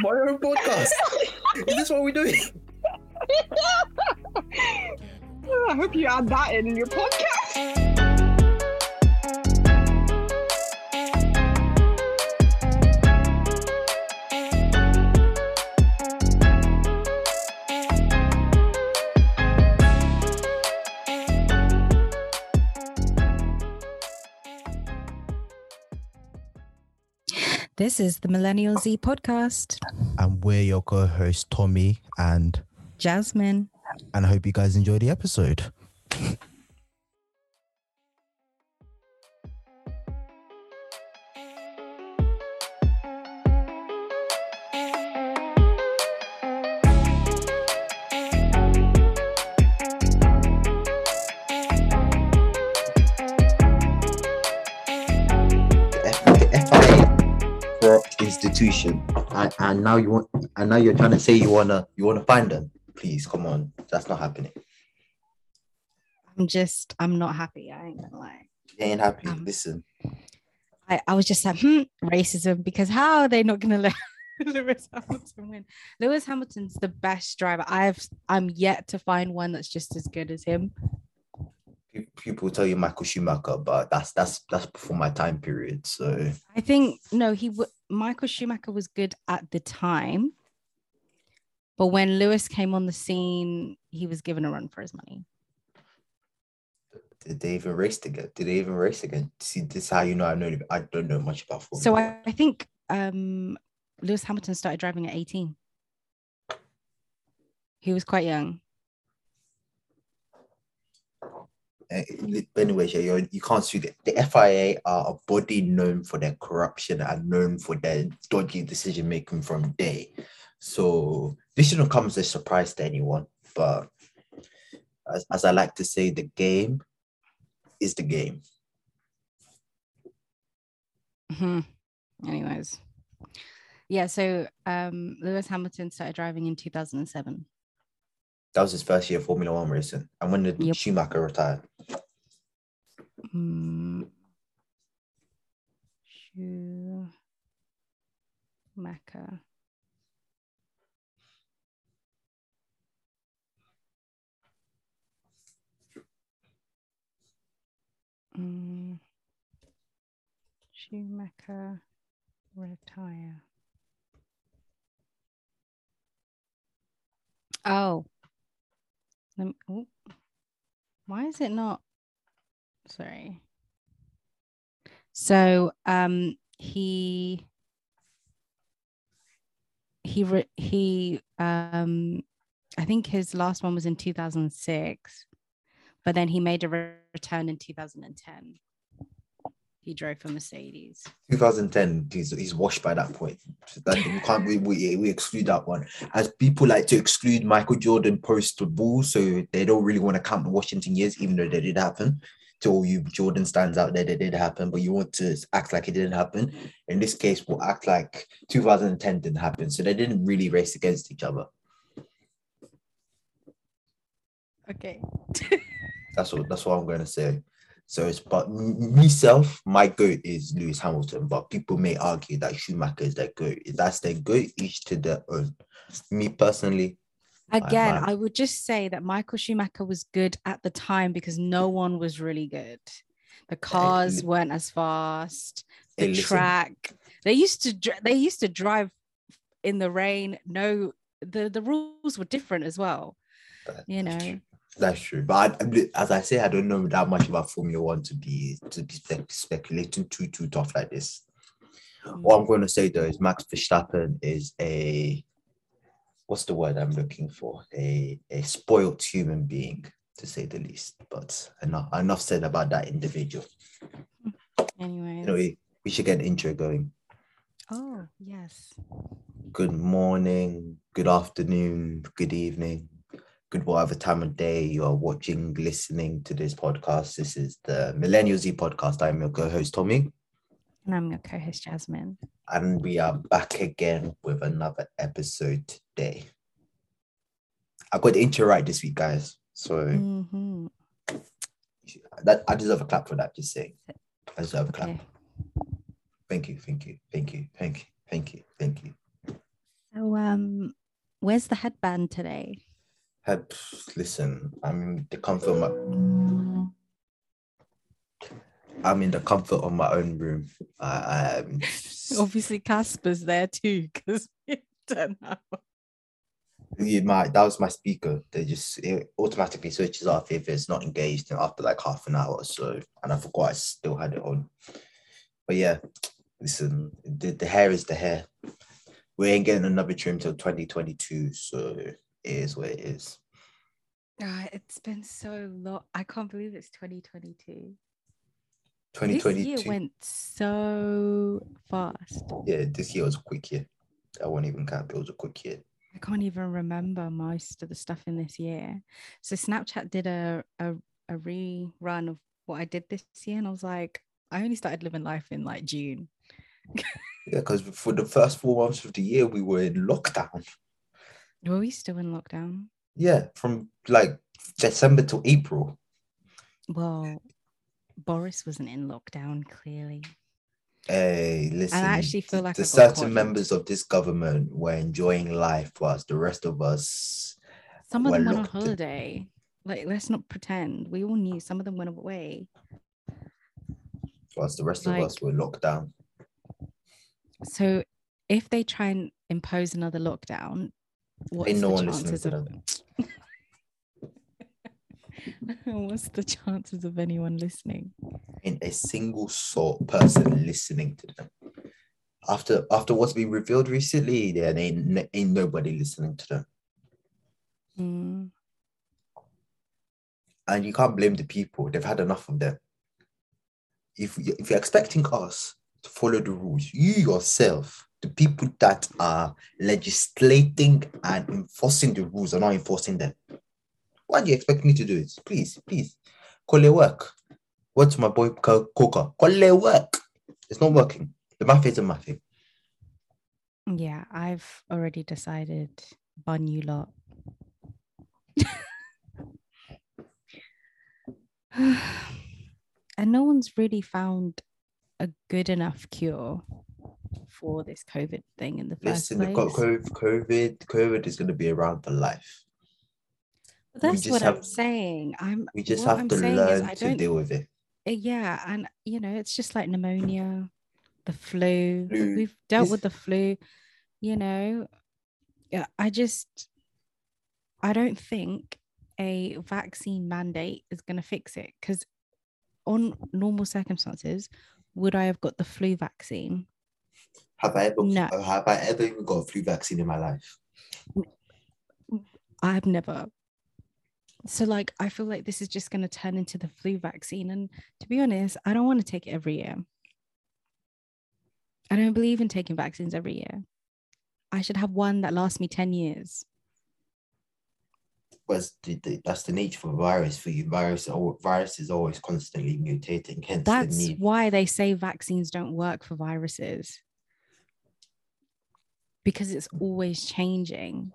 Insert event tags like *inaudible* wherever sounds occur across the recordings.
my own podcast. *laughs* Is this what we're doing? *laughs* I hope you add that in your podcast. This is the Millennial Z podcast. And we're your co-host Tomi and Jasmin. and I hope you guys enjoy the episode. And, now you want, and now you're trying to say you wanna, you wanna find them. Please, come on, that's not happening. I'm just, I'm not happy. I ain't gonna lie. You ain't happy. Um, Listen, I, I was just like, hmm, racism, because how are they not gonna *laughs* let Lewis Hamilton win? Lewis Hamilton's the best driver. I've I'm yet to find one that's just as good as him. people tell you Michael Schumacher, but that's that's that's before my time period. So I think no, he w- Michael Schumacher was good at the time, but when Lewis came on the scene, he was given a run for his money. did they even race again? Did they even race again? See, this is how you know I know I don't know much about Formula So I, I think um, Lewis Hamilton started driving at 18. He was quite young. Uh, but anyway, yeah, you're, you can't sue the, the FIA are a body known for their corruption and known for their dodgy decision making from day. So this shouldn't come as a surprise to anyone. But as, as I like to say, the game is the game. Mhm. Anyways, yeah. So um, Lewis Hamilton started driving in 2007. That was his first year of Formula One racing. And when did Yep. Schumacher retire? Mm. Schumacher. Mm. Schumacher retire. Oh. Lem- oh. Why is it not? Sorry. So um he he re- he um I think his last one was in 2006 but then he made a re- return in 2010 he drove for Mercedes 2010, he's, he's washed by that point. That, we can't we, we, we exclude that one. As people like to exclude Michael Jordan post the ball, so they don't really want to count the Washington years, even though they did happen. To all you Jordan stands out there, they did happen, but you want to act like it didn't happen. In this case, we'll act like 2010 didn't happen. So they didn't really race against each other. okay That's what that's what I'm going to say. So it's but myself, my goat is Lewis Hamilton, but people may argue that Schumacher is their goat. If that's their goat, each to their own. Me personally, again. I would just say that Michael Schumacher was good at the time because no one was really good the cars weren't as fast the listen. track they used to they used to drive in the rain no the the rules were different as well that- you know true. That's true. But I, as I say, I don't know that much about Formula One to be to be spec- speculating too too tough like this. What I'm mm. going to say though is Max Verstappen is a what's the word I'm looking for? A a spoiled human being, to say the least. But enough enough said about that individual. Anyway, You know, we, we should get an intro going. oh yes Good morning, good afternoon, good evening, good whatever time of day you are watching, listening to this podcast. This is the Millennial Z podcast. I'm your co-host Tomi, and i'm your co-host jasmin and we are back again with another episode today. I got the intro right this week, guys. So Mhm. that I deserve a clap for that. Just saying, I deserve a clap. okay Thank you, thank you, thank you, thank you, thank you, thank you. So um where's the headband today? Had, listen, I'm in the comfort of my I'm in the comfort of my own room. I, I'm *laughs* Obviously Casper's there too, because *laughs* we don't know. you my that was my speaker. They just it automatically switches off if it's not engaged after like half an hour or so. And I forgot I still had it on. But yeah, listen, the, the hair is the hair. We ain't getting another trim till 2022, so is what it is. Ah, it's been so long. I can't believe it's 2022. This 2022. year went so fast. yeah, this year was a quick year. I won't even count. It was a quick year. I can't even remember most of the stuff in this year. So Snapchat did a a, a rerun of what I did this year, and I was like, I only started living life in like June. Yeah, because for the first four months of the year, we were in lockdown. Were we still in lockdown? Yeah, from like December to April. Well, Boris wasn't in lockdown, clearly. Hey, listen. I actually feel like the certain members of this government were enjoying life, whilst the rest of us, Some of them went on locked in. holiday. Like, let's not pretend. We all knew some of them went away. whilst the rest Like- of us were locked down. So if they try and impose another lockdown, what's no the one listening chances to of *laughs* what's the chances of anyone listening? Ain't a single soul person listening to them. After after what's been revealed recently, there ain't ain't nobody listening to them. Mm, and you can't blame the people. They've had enough of them. If if you're expecting us to follow the rules, you yourself, the people that are legislating and enforcing the rules, are not enforcing them. Why do you expect me to do it? Please, please, call it work. What's my boy Co- Coca? Call it work. It's not working. The math isn't mathing. yeah, I've already decided bun you lot. *sighs* and no one's really found a good enough cure for this COVID thing in the first Listen, place. co- COVID, COVID, COVID is going to be around for life. But That's what have- I'm saying. I'm We just have I'm to learn to deal with it. Uh, yeah and you know it's just like pneumonia the flu Flu. we've dealt with the flu you know yeah i just i don't think a vaccine mandate is going to fix it because on normal circumstances would i have got the flu vaccine Have I ever No. have I ever even got a flu vaccine in my life? i've never so like i feel like this is just going to turn into the flu vaccine and to be honest i don't want to take it every year i don't believe in taking vaccines every year i should have one that lasts me 10 years the, that's the nature of a virus for you. Virus virus is always constantly mutating. Hence that's the need. why they say vaccines don't work for viruses because it's always changing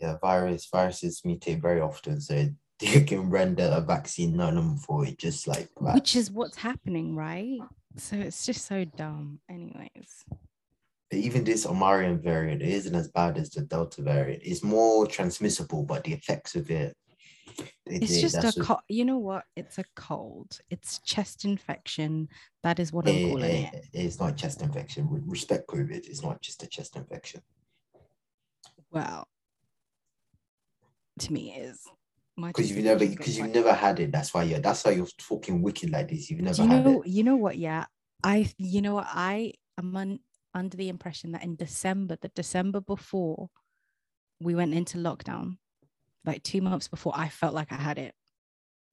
Yeah, virus viruses mutate very often, so you *laughs* can render a vaccine and void just like that. which is what's happening right so it's just so dumb anyways But even this Omicron variant isn't as bad as the Delta variant. It's more transmissible, but the effects of it. They- It's they- just a that's what- co- you know what? It's a cold. It's chest infection. That is what I'm eh, calling eh, it. It's not chest infection. With respect COVID, it's not just a chest infection. Well, to me, it is my Because you've never because you've never had it. That's why you're that's why you're talking wicked like this. You've never you had know? it. You know what? Yeah, I. You know what? I am un, under the impression that in December, the December before we went into lockdown, like two months before, I felt like I had it.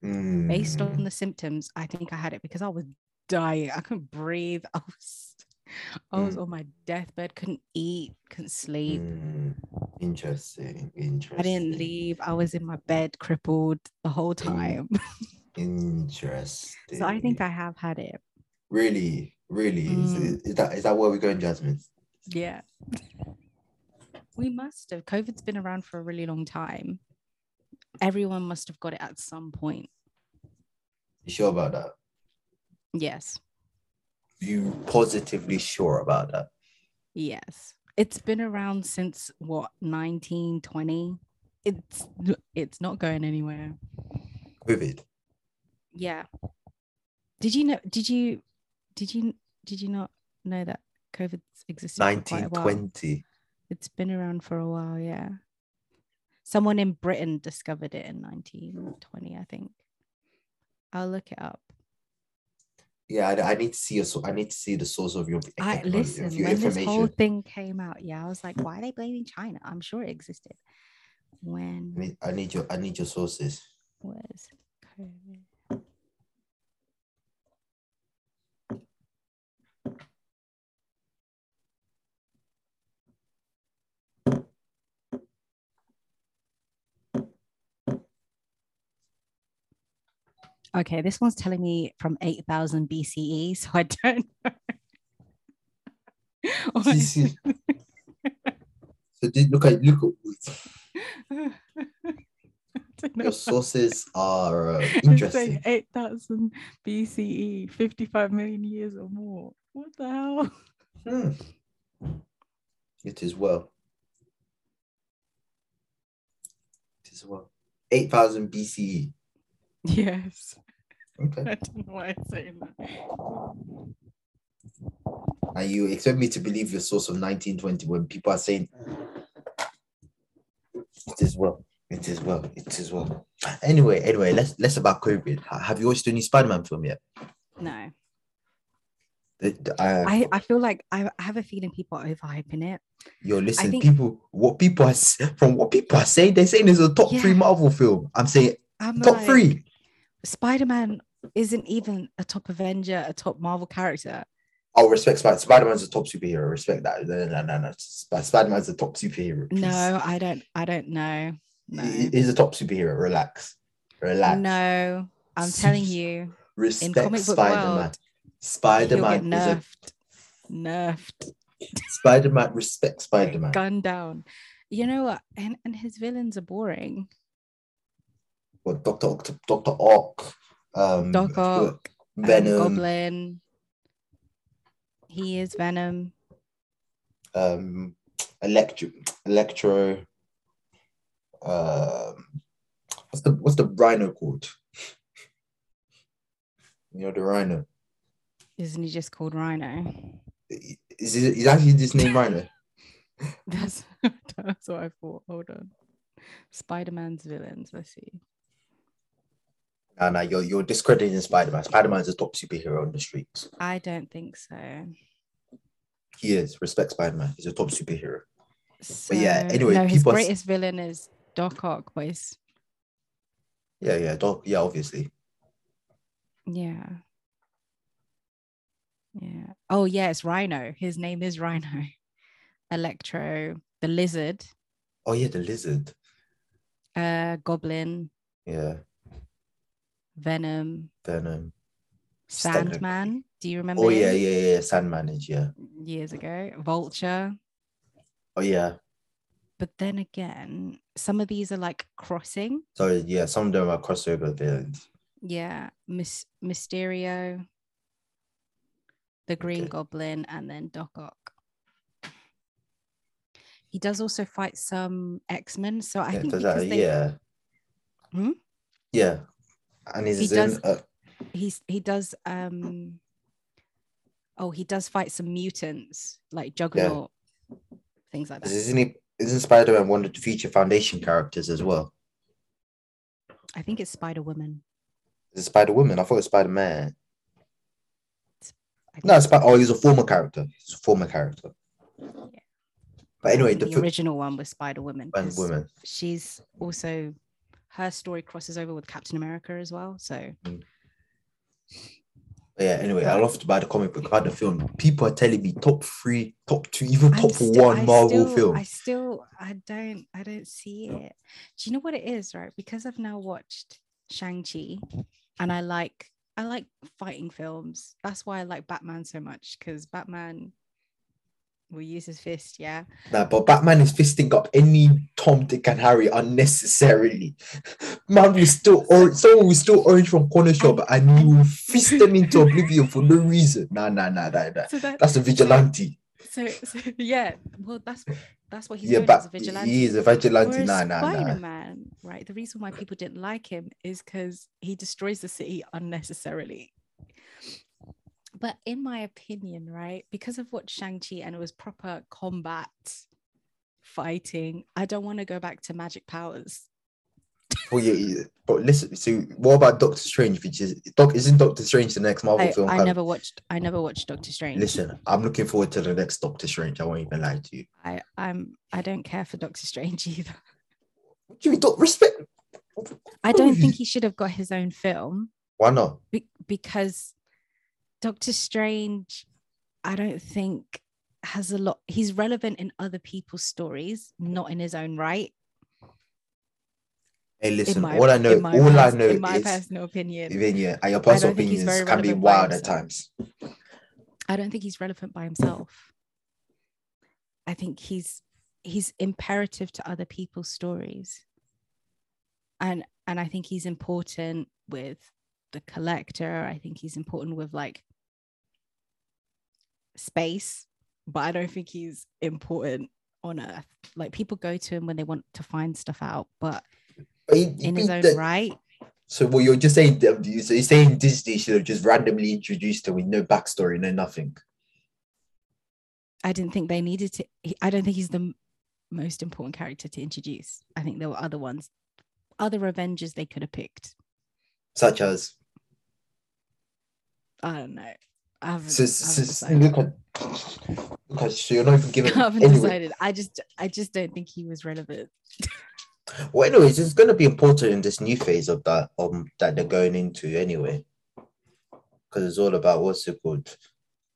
Based Mm. on the symptoms, I think I had it because I was dying. I couldn't breathe. *laughs* I was, I was Mm. on my deathbed. Couldn't eat. Couldn't sleep. Mm, interesting. Interesting. I didn't leave. I was in my bed, crippled the whole Mm. time. Interesting. *laughs* so I think I have had it. really, really is, Mm. is that is that where we're going, Jasmin? Yeah. *laughs* We must have. COVID's been around for a really long time. Everyone must have got it at some point. You sure about that? Yes. You positively sure about that? Yes. It's been around since what 1920. It's it's not going anywhere. COVID. Yeah. Did you know? Did you? Did you? Did you not know that COVID's existed for quite a while? 1920. It's been around for a while. Yeah. Someone in Britain discovered it in 1920, I think. I'll look it up. Yeah, I, I need to see your. I need to see the source of your. I listen your when this whole thing came out. Yeah, I was like, why are they blaming China? I'm sure it existed. I When need, I need your. I need your sources. was COVID? Okay, this one's telling me from 8000 BCE, so I don't know. *laughs* Is so did, look at look. At, *laughs* I don't know. your sources are uh, *laughs* It's interesting. 8000 BCE, 55 E, years or more. What the hell? Hmm. It is well. It is well. Eight thousand BCE. Yes. Okay. I don't know why I'm saying that. And you expect me to believe your source of 1920 when people are saying it is well. It is well. It is well. Anyway, anyway, let's less about COVID. Have you watched the new Spider-Man film yet? No. The- the- uh, I, I feel like I, I have a feeling people are overhyping it. Yo, listen, think- people. What people are from what people are saying, they're saying it's a top three Marvel film. I'm saying I'm top like, three. Spider-Man isn't even a top Avenger, a top Marvel character. I'll respect Spider. Spider-Man's a top superhero. Respect that. No, no, no, no. Spider-Man's a top superhero. please. No, I don't I don't know. No. He's a top superhero. Relax. Relax. No, I'm telling you, Respect comic book Spider-Man. world, Spider-Man is a nerfed. Nerfed. Spider-Man. Respect Spider-Man. Gunned down. You know what? And and his villains are boring. What Doctor Oct- Doctor Ock. Um, Doc Ock, um, Venom. Goblin. He is Venom. um electro electro um what's the what's the rhino called you know the rhino Isn't he just called Rhino? is it is actually this name rhino *laughs* *laughs* That's *laughs* that's what I thought. Hold on. Spider-Man's villains. Let's see. No no you're, you're discrediting spider-man spider-man's a top superhero on the streets I don't think so. he is respect spider-man he's a top superhero But yeah, anyway, no, his people are greatest villain is Doc Ock, but it's yeah yeah Doc. yeah obviously yeah. Yeah. Oh yeah, it's Rhino. His name is Rhino. *laughs* Electro, the lizard, oh yeah the lizard uh, Goblin, yeah Venom, venom Sandman. Do you remember? oh yeah him? yeah yeah sandman is yeah Years ago, Vulture. oh yeah But then again, some of these are like crossing. so yeah some of them are crossover villains Yeah, Mis- Mysterio, the Green Okay. Goblin, and then Doc Ock. He does also fight some X Men, so I yeah, think does because that, they, yeah Hmm? yeah and he's He in, does- uh, he's he does um oh he does fight some mutants like Juggernaut, things like that. Isn't he? Isn't Spider-Man one of the future Foundation characters as well? I think it's Spider Woman. Is it Spider-Woman? I thought it was Spider-Man. I No, think Sp- oh, he's a former character. He's a former character. But anyway, the, the original one was Spider Woman. woman. She's also her story crosses over with Captain America as well. So mm. But yeah. Anyway, I loved about the comic book about the film. People are telling me top three, top two, even top still- one I Marvel still- film. I still, I don't, I don't see it. Do you know what it is, right? Because I've now watched Shang Chi, and I like, I like fighting films. That's why I like Batman so much because Batman will use his fist. Yeah, Nah, but Batman is fisting up any Tom, Dick, and Harry unnecessarily. *laughs* Man will still orange, someone will still orange from corner shop and you will fist them into oblivion for no reason. Nah, nah, nah, nah, nah. so that That's a vigilante. So, so yeah, well, that's that's what he's yeah, known as a but vigilante. he is a vigilante. Whereas Nah, nah, nah. Spider-Man, right? The reason why people didn't like him is because he destroys the city unnecessarily. But in my opinion, right, because of what Shang-Chi and it was proper combat fighting, I don't want to go back to magic powers. Well, yeah, yeah, but listen. So, what about Doctor Strange? Which is Doc? Isn't Doctor Strange the next Marvel I, film? I never watched I never watched Doctor Strange. Listen, I'm looking forward to the next Doctor Strange. I won't even lie to you. I, I'm I don't care for Doctor Strange *laughs* either. What do you mean? Don't respect? I don't think he should have got his own film. Why not? be- because Doctor Strange, I don't think has a lot. He's relevant in other people's stories, not in his own right. Hey, listen. my- all I know, all I know in my is personal opinion, even and your personal don't think he's opinions can be wild at times. I don't think he's relevant by himself. I think he's he's imperative to other people's stories, and and I think he's important with the collector. I think he's important with like space, but I don't think he's important on Earth. Like people go to him when they want to find stuff out, but But you- you in his own that- right, So, what you're just saying so you're saying Disney should have just randomly introduced her with no backstory, no nothing. I didn't think they needed to. I don't think he's the most important character to introduce. I think there were other ones, other Avengers they could have picked. Such as I don't know. I haven't, so, I haven't decided. look at look at so you're not even *laughs* I giving haven't anyway. decided. I just, I just don't think he was relevant. *laughs* Well, anyways, it's going to be important in this new phase of that um that they're going into anyway, because it's all about what's it called,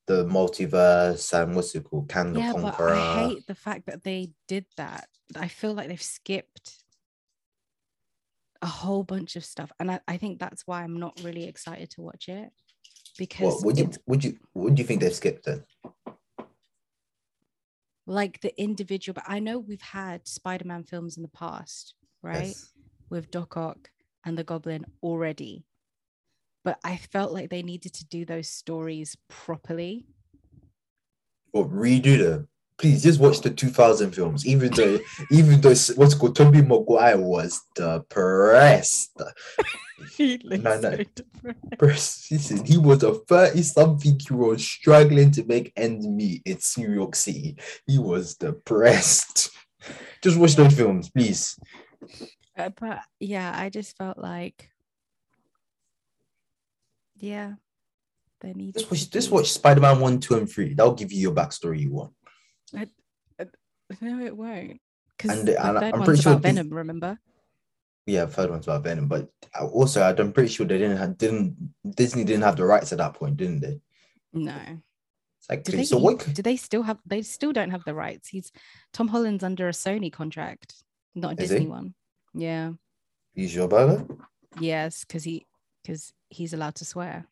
the multiverse and what's it called, the yeah, but I hate the fact that they did that. I feel like they've skipped a whole bunch of stuff, and I, I think that's why I'm not really excited to watch it because What would you would you would you think they've skipped then? like the individual. But I know we've had Spider-Man films in the past, right? Yes. with Doc Ock and the Goblin already. But I felt like they needed to do those stories properly. Or redo them. Please just watch the 2000 films, even though *laughs* even though what's called Tobey Maguire was depressed. *laughs* He looks No, no. so different. Press- Listen, he was a 30 something year old struggling to make ends meet in New York City. He was depressed. Just watch those films, please. Uh, but yeah, I just felt like, yeah, they need. Just watch, just watch Spider Man 1, 2, and 3. That'll give you your backstory you want. No, it won't. Because And- and I'm pretty sure Venom. Remember? Yeah, third one's about Venom, but uh, also I'm pretty sure they didn't have didn't Disney didn't have the rights at that point, didn't they? No. It's like Do they? so what Do they still have? They still don't have the rights. He's Tom Holland's under a Sony contract, not a Disney one. Yeah. you sure about that? Yes, because he because he's allowed to swear.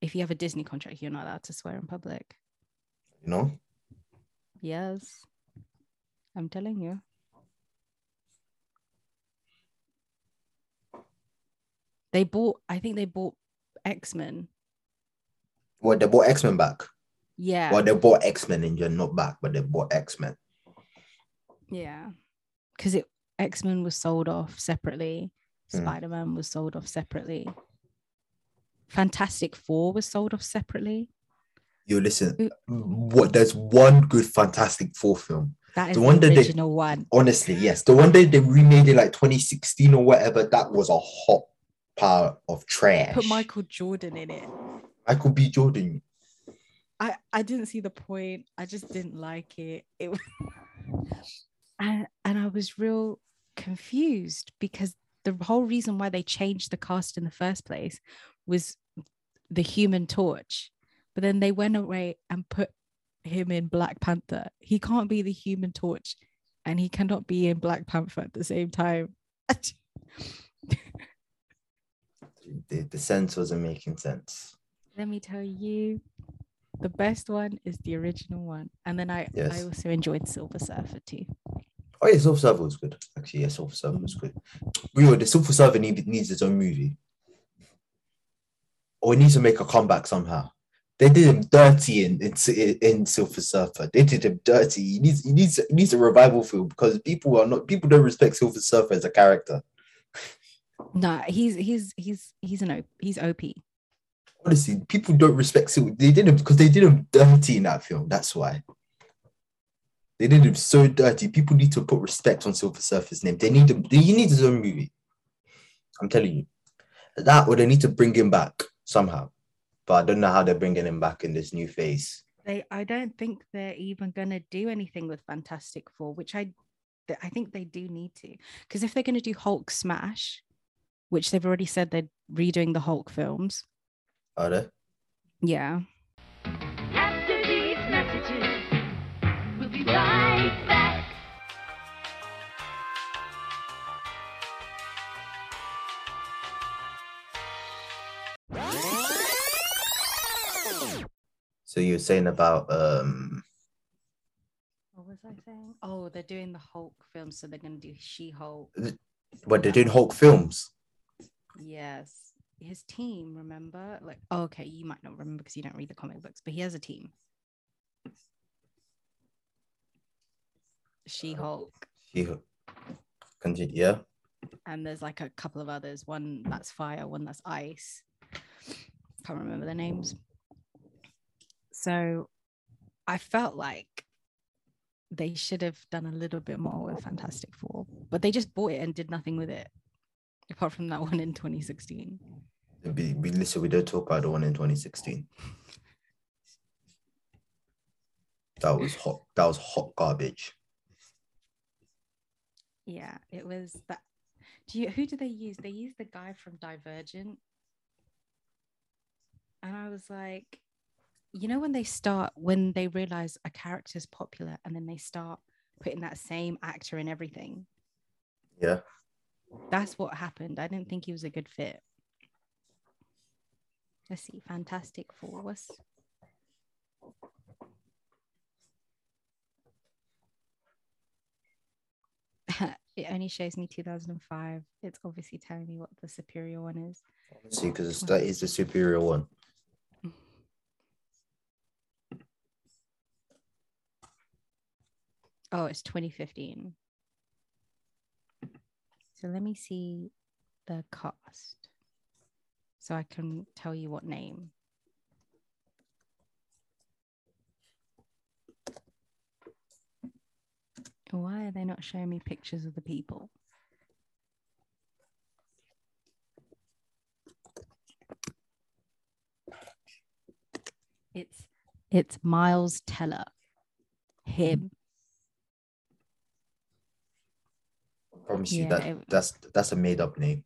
If you have a Disney contract, you're not allowed to swear in public. You know? Yes. I'm telling you. They bought, I think they bought X-Men. Well, they bought X Men back. Yeah. Well, they bought X Men and you're not back, but they bought X Men. Yeah. Because it X-Men was sold off separately. Hmm. Spider-Man was sold off separately. Fantastic Four was sold off separately. You listen. Mm. What? There's one good Fantastic Four film. That is The the, one that they- original one. Honestly, yes, the one that they remade it like 2016 or whatever. That was a hot pile of trash. Put Michael Jordan in it. Michael B. Jordan. I I didn't see the point. I just didn't like it. It *laughs* and and I was real confused because the whole reason why they changed the cast in the first place was the Human Torch, but then they went away and put him in Black Panther. He can't be the Human Torch, and he cannot be in Black Panther at the same time. *laughs* The, the sense wasn't making sense. Let me tell you, the best one is the original one, and then I I also enjoyed Silver Surfer too. Oh yeah, Silver Surfer was good. Actually, yeah, Silver Surfer was good. Real, the Silver Surfer need, needs its own movie. Or it needs to make a comeback somehow. They did him dirty in in, in Silver Surfer. They did him dirty. He needs he needs he needs a revival film because people are not people don't respect Silver Surfer as a character. No, he's he's he's he's an op he's OP. Honestly, people don't respect Silver. They did him because they did him dirty in that film. That's why. They did him so dirty. People need to put respect on Silver Surfer's name. They need him. He needs his own movie. I'm telling you. That or they need to bring him back somehow. But I don't know how they're bringing him back in this new phase. They I don't think they're even gonna do anything with Fantastic Four, which I I think they do need to. Because if they're gonna do Hulk Smash, which they've already said they're redoing the Hulk films, Are they? yeah. After these messages, we'll be right back. So you're saying about um What was I saying? Oh, they're doing the Hulk film, so they're gonna do She-Hulk. what they're doing Hulk films. Yes. His team, remember? Like, oh, okay, you might not remember because you don't read the comic books, but he has a team. She Hulk. He continue, yeah. And there's like a couple of others. One that's fire, one that's ice. Can't remember the names. So I felt like they should have done a little bit more with Fantastic Four, but they just bought it and did nothing with it, apart from that *laughs* one in 2016. We, we listen, we don't talk about the one in 2016. That was hot. That was hot garbage. Yeah, it was that. Do you who do they use? They use the guy from Divergent. And I was like, you know, when they start, when they realize a character's popular and then they start putting that same actor in everything, Yeah. that's what happened. I didn't think he was a good fit. Let's see, Fantastic Four was. *laughs* it only shows me 2005. It's obviously telling me what the superior one is. See, because that is the superior one. Oh, it's 2015. So let me see the cast so I can tell you what name. Why are they not showing me pictures of the people? It's it's Miles Teller. Him. I promise you that it- that's that's a made up name.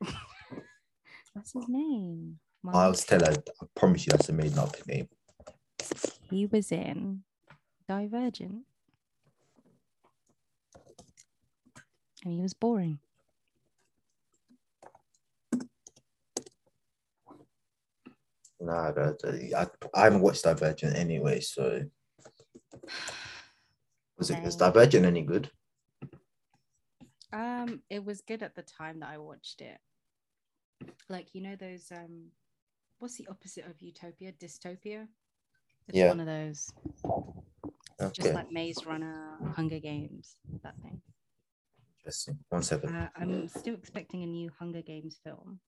*laughs* What's his name? Miles Teller. I promise you that's a made up name. He was in Divergent. And he was boring. Nah, I, I haven't watched Divergent anyway, so was it is. Divergent any good? Um, it was good at the time that I watched it. Like, you know, those um what's the opposite of utopia? Dystopia? It's Yeah. one of those. Okay. Just like Maze Runner, Hunger Games, that thing. interesting. One second. Uh, I'm still expecting a new Hunger Games film.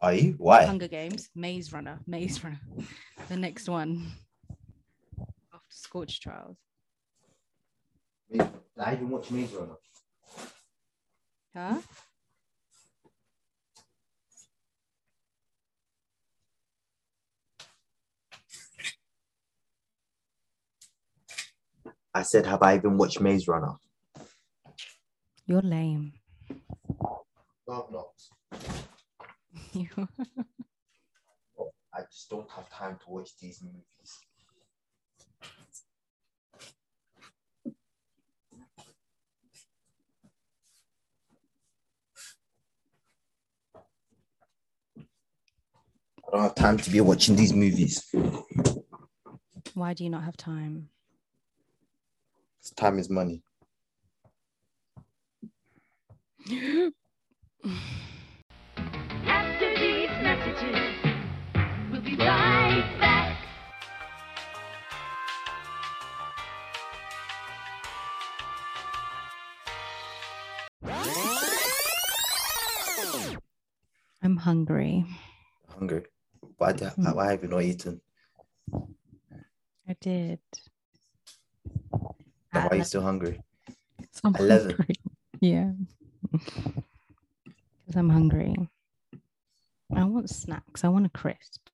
Are you? Why? Hunger Games, Maze Runner, Maze Runner, *laughs* the next one after Scorch Trials. I even watch Maze Runner. Huh? I said, have I even watched Maze Runner? You're lame. No, I'm not. *laughs* I just don't have time to watch these movies. I don't have time to be watching these movies. Why do you not have time? Time is money. After these messages, we'll be right right back. I'm hungry. Hungry. Why, do, why have you not eaten? I did. Why are you uh, still hungry? I'm 11. hungry. *laughs* Yeah. *laughs* Because I'm hungry. I want snacks. I want a crisp.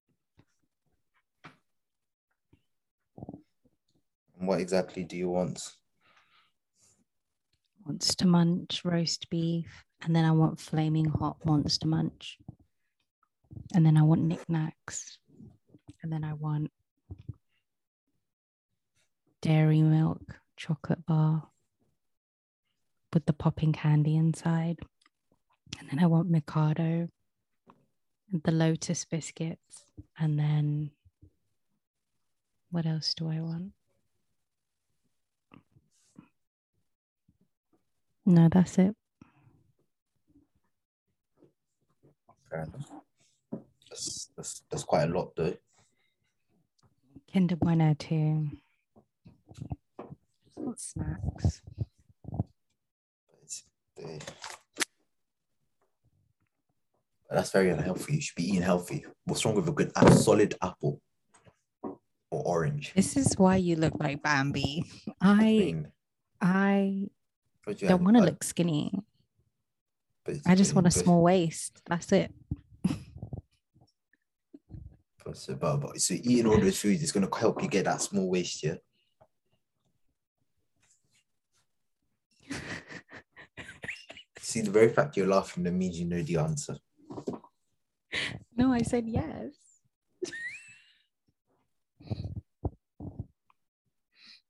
What exactly do you want? Monster Munch roast beef. And then I want flaming hot Monster Munch. And then I want Nik Naks. And then I want dairy milk chocolate bar with the popping candy inside. And then I want Mikado, and the Lotus biscuits. And then what else do I want? No, that's it. That's, that's, that's quite a lot though. Kinder Bueno too. Snacks. But that's very unhealthy. You should be eating healthy. What's wrong with a good a solid apple or orange? This is why you look like Bambi. I I I don't want to look skinny. I just want a small waist. That's it. So, but, but, so eating all those foods is going to help you get that small waist, yeah? *laughs* See, the very fact you're laughing that means you know the answer. No, I said yes. *laughs*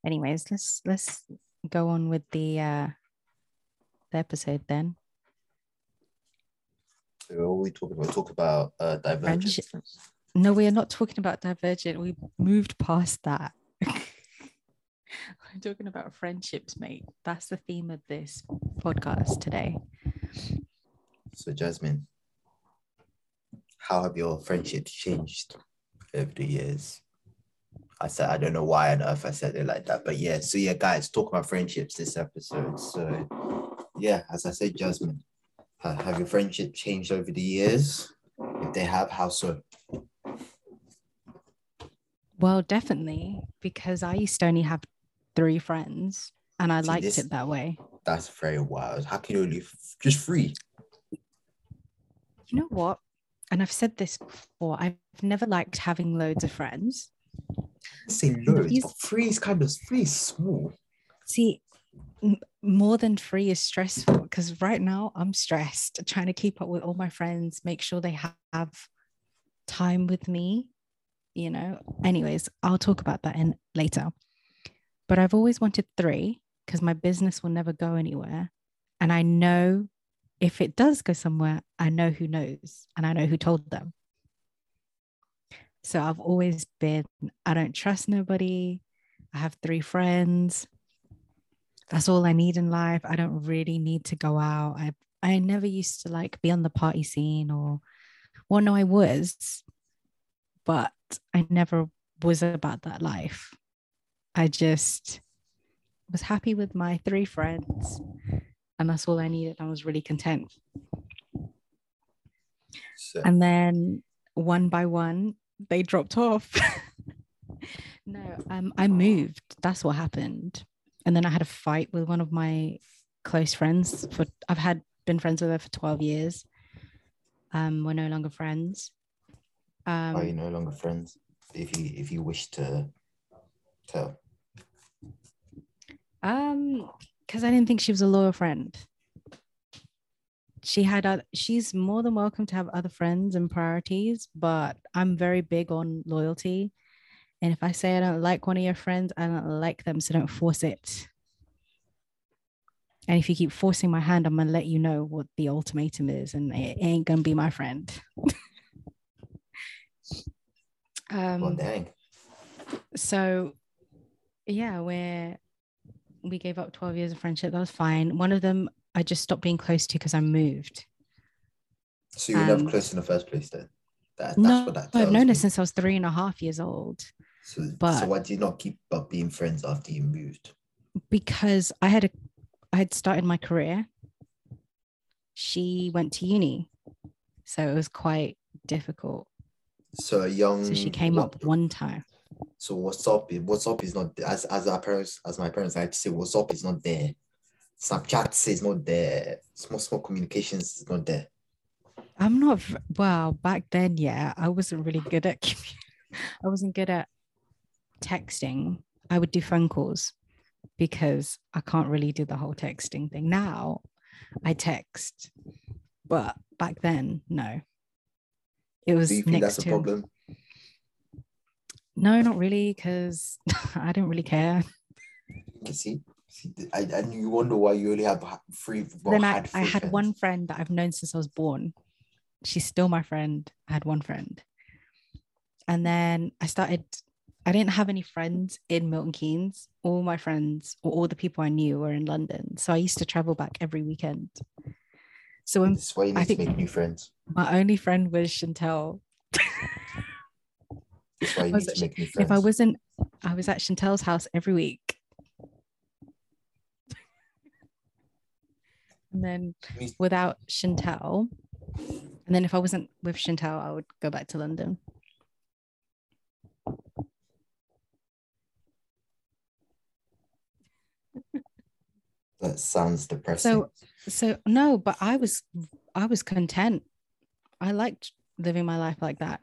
Anyways, let's let's go on with the uh the episode then. So what are we talking about? Talk about uh, divergence. Friendship. No, we are not talking about divergent. We moved past that. *laughs* We're talking about friendships, mate. That's the theme of this podcast today. So, Jasmin, how have your friendships changed over the years? I said, I don't know why on earth I said it like that, but yeah. So, yeah, guys, talk about friendships this episode. So, yeah, as I said, Jasmin, uh, have your friendship changed over the years? If they have, how so? Well, definitely, because I used to only have three friends and I See, liked this- it that way. That's very wild. How can you only f- just free? You know what? And I've said this before, I've never liked having loads of friends. Say loads, These- but free is kind of is small. See, more than free is stressful because right now I'm stressed trying to keep up with all my friends, make sure they have time with me. You know, anyways, I'll talk about that in later. But I've always wanted three because my business will never go anywhere. And I know if it does go somewhere, I know who knows and I know who told them. So I've always been, I don't trust nobody. I have three friends that's all I need in life. I don't really need to go out. I I never used to like be on the party scene or well, no, I was, but I never was about that life. I just was happy with my three friends, and that's all I needed. I was really content. So, And then one by one, they dropped off. *laughs* no, um, I moved. That's what happened. And then I had a fight with one of my close friends. For I've had been friends with her for twelve years. Um, we're no longer friends. Um, are you no longer friends? If you if you wish to tell. Um, because I didn't think she was a loyal friend. She had other, she's more than welcome to have other friends and priorities, but I'm very big on loyalty. And if I say I don't like one of your friends, I don't like them, so don't force it. And if you keep forcing my hand, I'm gonna let you know what the ultimatum is, and it ain't gonna be my friend. *laughs* Well, um, dang. so yeah we're we gave up 12 years of friendship that was fine one of them i just stopped being close to because i moved So you were never um, close in the first place then? That, that's no, what that I've known me. her since I was three and a half years old So, so why did you not keep up being friends after you moved? because I had a I had started my career. She went to uni, so it was quite difficult. So a young. So she came what- up one time. So what's up? What's up is not as as our parents as my parents like to say. What's up is not there. Snapchat is not there. Small small communications is not there. I'm not well back then. Yeah, I wasn't really good at. *laughs* I wasn't good at texting. I would do phone calls because I can't really do the whole texting thing. Now I text, but back then, no. It was Do you think next that's a to problem? no, not really, because *laughs* I don't really care. You see, see I, and you wonder why you only have ha- three. Well, then I, had I had friends. one friend that I've known since I was born. She's still my friend. I had one friend. And then I started, I didn't have any friends in Milton Keynes. All my friends or all the people I knew were in London. So I used to travel back every weekend. So when This is why you I need to make new friends. my only friend was Chantel. That's why you *laughs* need to make new friends. If I wasn't, I was at Chantel's house every week. *laughs* And then without Chantel, and then if I wasn't with Chantel, I would go back to London. That sounds depressing. So, so no, but I was, I was content. I liked living my life like that.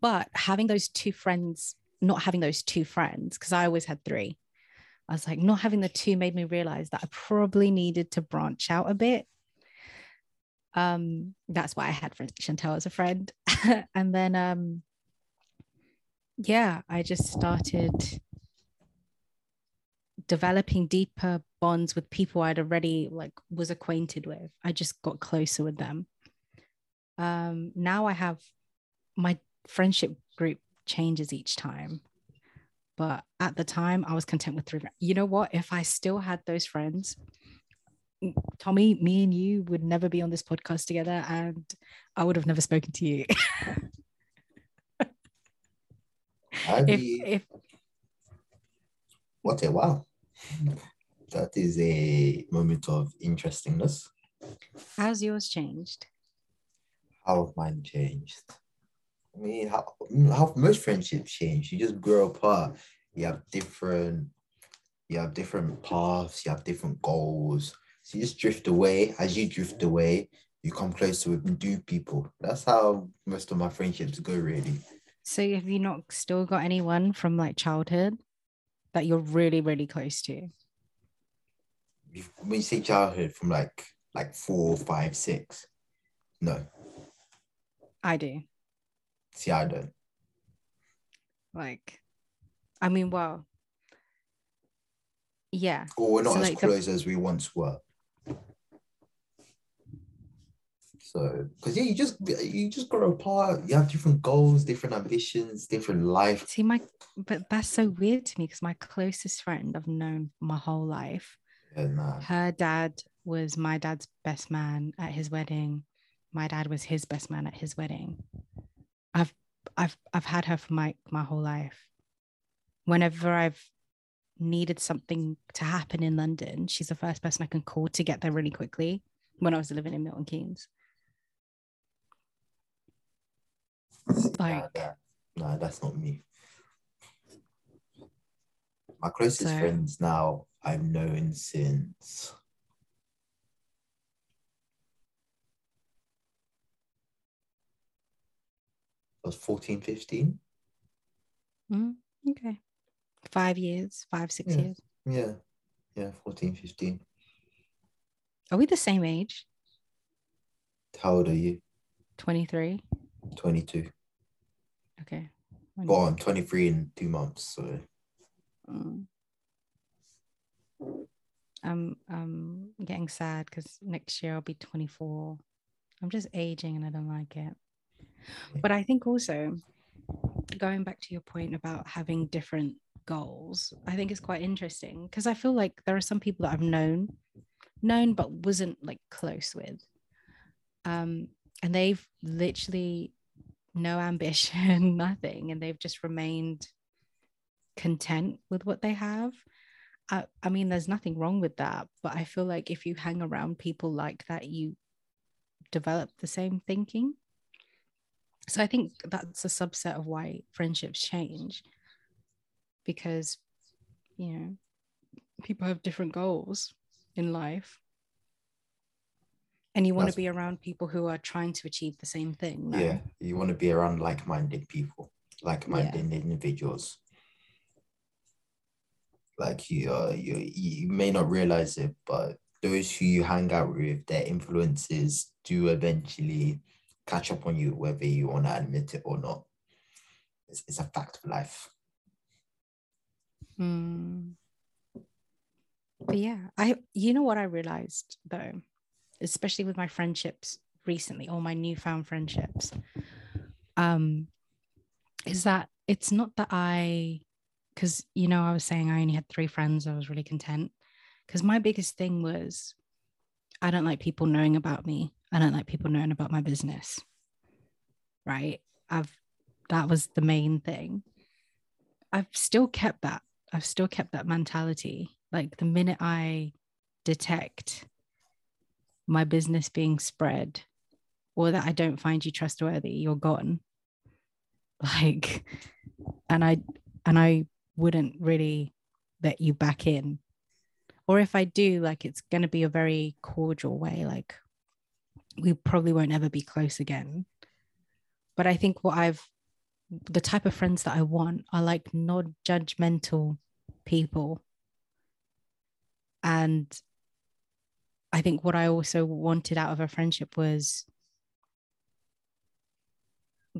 But having those two friends, not having those two friends, because I always had three. I was like, not having the two made me realize that I probably needed to branch out a bit. Um, that's why I had Chantel as a friend. *laughs* and then um yeah, I just started developing deeper bonds with people I'd already like was acquainted with. I just got closer with them. Um, now I have my friendship group changes each time. But at the time, I was content with three. You know what? If I still had those friends, Tomi, me and you would never be on this podcast together, and I would have never spoken to you. *laughs* I'd if if what a wow. That is a moment of interestingness. how's yours changed? How have mine changed? I mean, how, how most friendships change. You just grow apart. You have different, you have different paths. You have different goals. So you just drift away. As you drift away, you come closer with new people. That's how most of my friendships go. Really, So have you not still got anyone from like childhood that you're really, really close to? When you say childhood, from like like four, five, six. No, I do. see, I don't. Like, I mean, well, yeah. Or we're not So, as like, the- close as we once were. So, because yeah, you just you just grow apart. You have different goals, different ambitions, different life. See, my, but that's so weird to me because my closest friend I've known my whole life, Yeah, nah. her dad was my dad's best man at his wedding. My dad was his best man at his wedding. I've, I've, I've had her for my my whole life. Whenever I've needed something to happen in London, she's the first person I can call to get there really quickly. When I was living in Milton Keynes. See, nah, Like- that- nah, that's not me. My closest So- friends now I've known since I was 14, 15. Mm, okay. Five years, five, six Yeah. years. Yeah. Yeah, 14, 15. Are we the same age? How old are you? 23. 22. Okay. Well, I'm 23 in two months. So Mm. I'm I'm getting sad because next year I'll be 24. I'm just aging and I don't like it. But I think also going back to your point about having different goals, I think it's quite interesting because I feel like there are some people that I've known, known but wasn't like close with. Um, and they've literally no ambition, *laughs* nothing, and they've just remained content with what they have. I, I mean, there's nothing wrong with that, but I feel like if you hang around people like that, you develop the same thinking. So I think that's a subset of why friendships change because, you know, people have different goals in life. And you want to be around people who are trying to achieve the same thing. no? Yeah, you want to be around like-minded people, like-minded individuals. Like you, uh, you, you may not realize it, but those who you hang out with, their influences do eventually catch up on you, whether you want to admit it or not. It's, it's a fact of life. Mm. But yeah, I you know what I realized though, especially with my friendships recently, or my newfound friendships, um, is that it's not that I because you know, I was saying I only had three friends, I was really content. Because my biggest thing was I don't like people knowing about me. I don't like people knowing about my business. Right. I've that was the main thing. I've still kept that. I've still kept that mentality. Like the minute I detect my business being spread or that I don't find you trustworthy, you're gone. *laughs* Like, and I and I wouldn't really let you back in. Or if I do, like it's gonna be a very cordial way. Like we probably won't ever be close again. But I think what I've the type of friends that I want are like non judgmental people. And I think what I also wanted out of a friendship was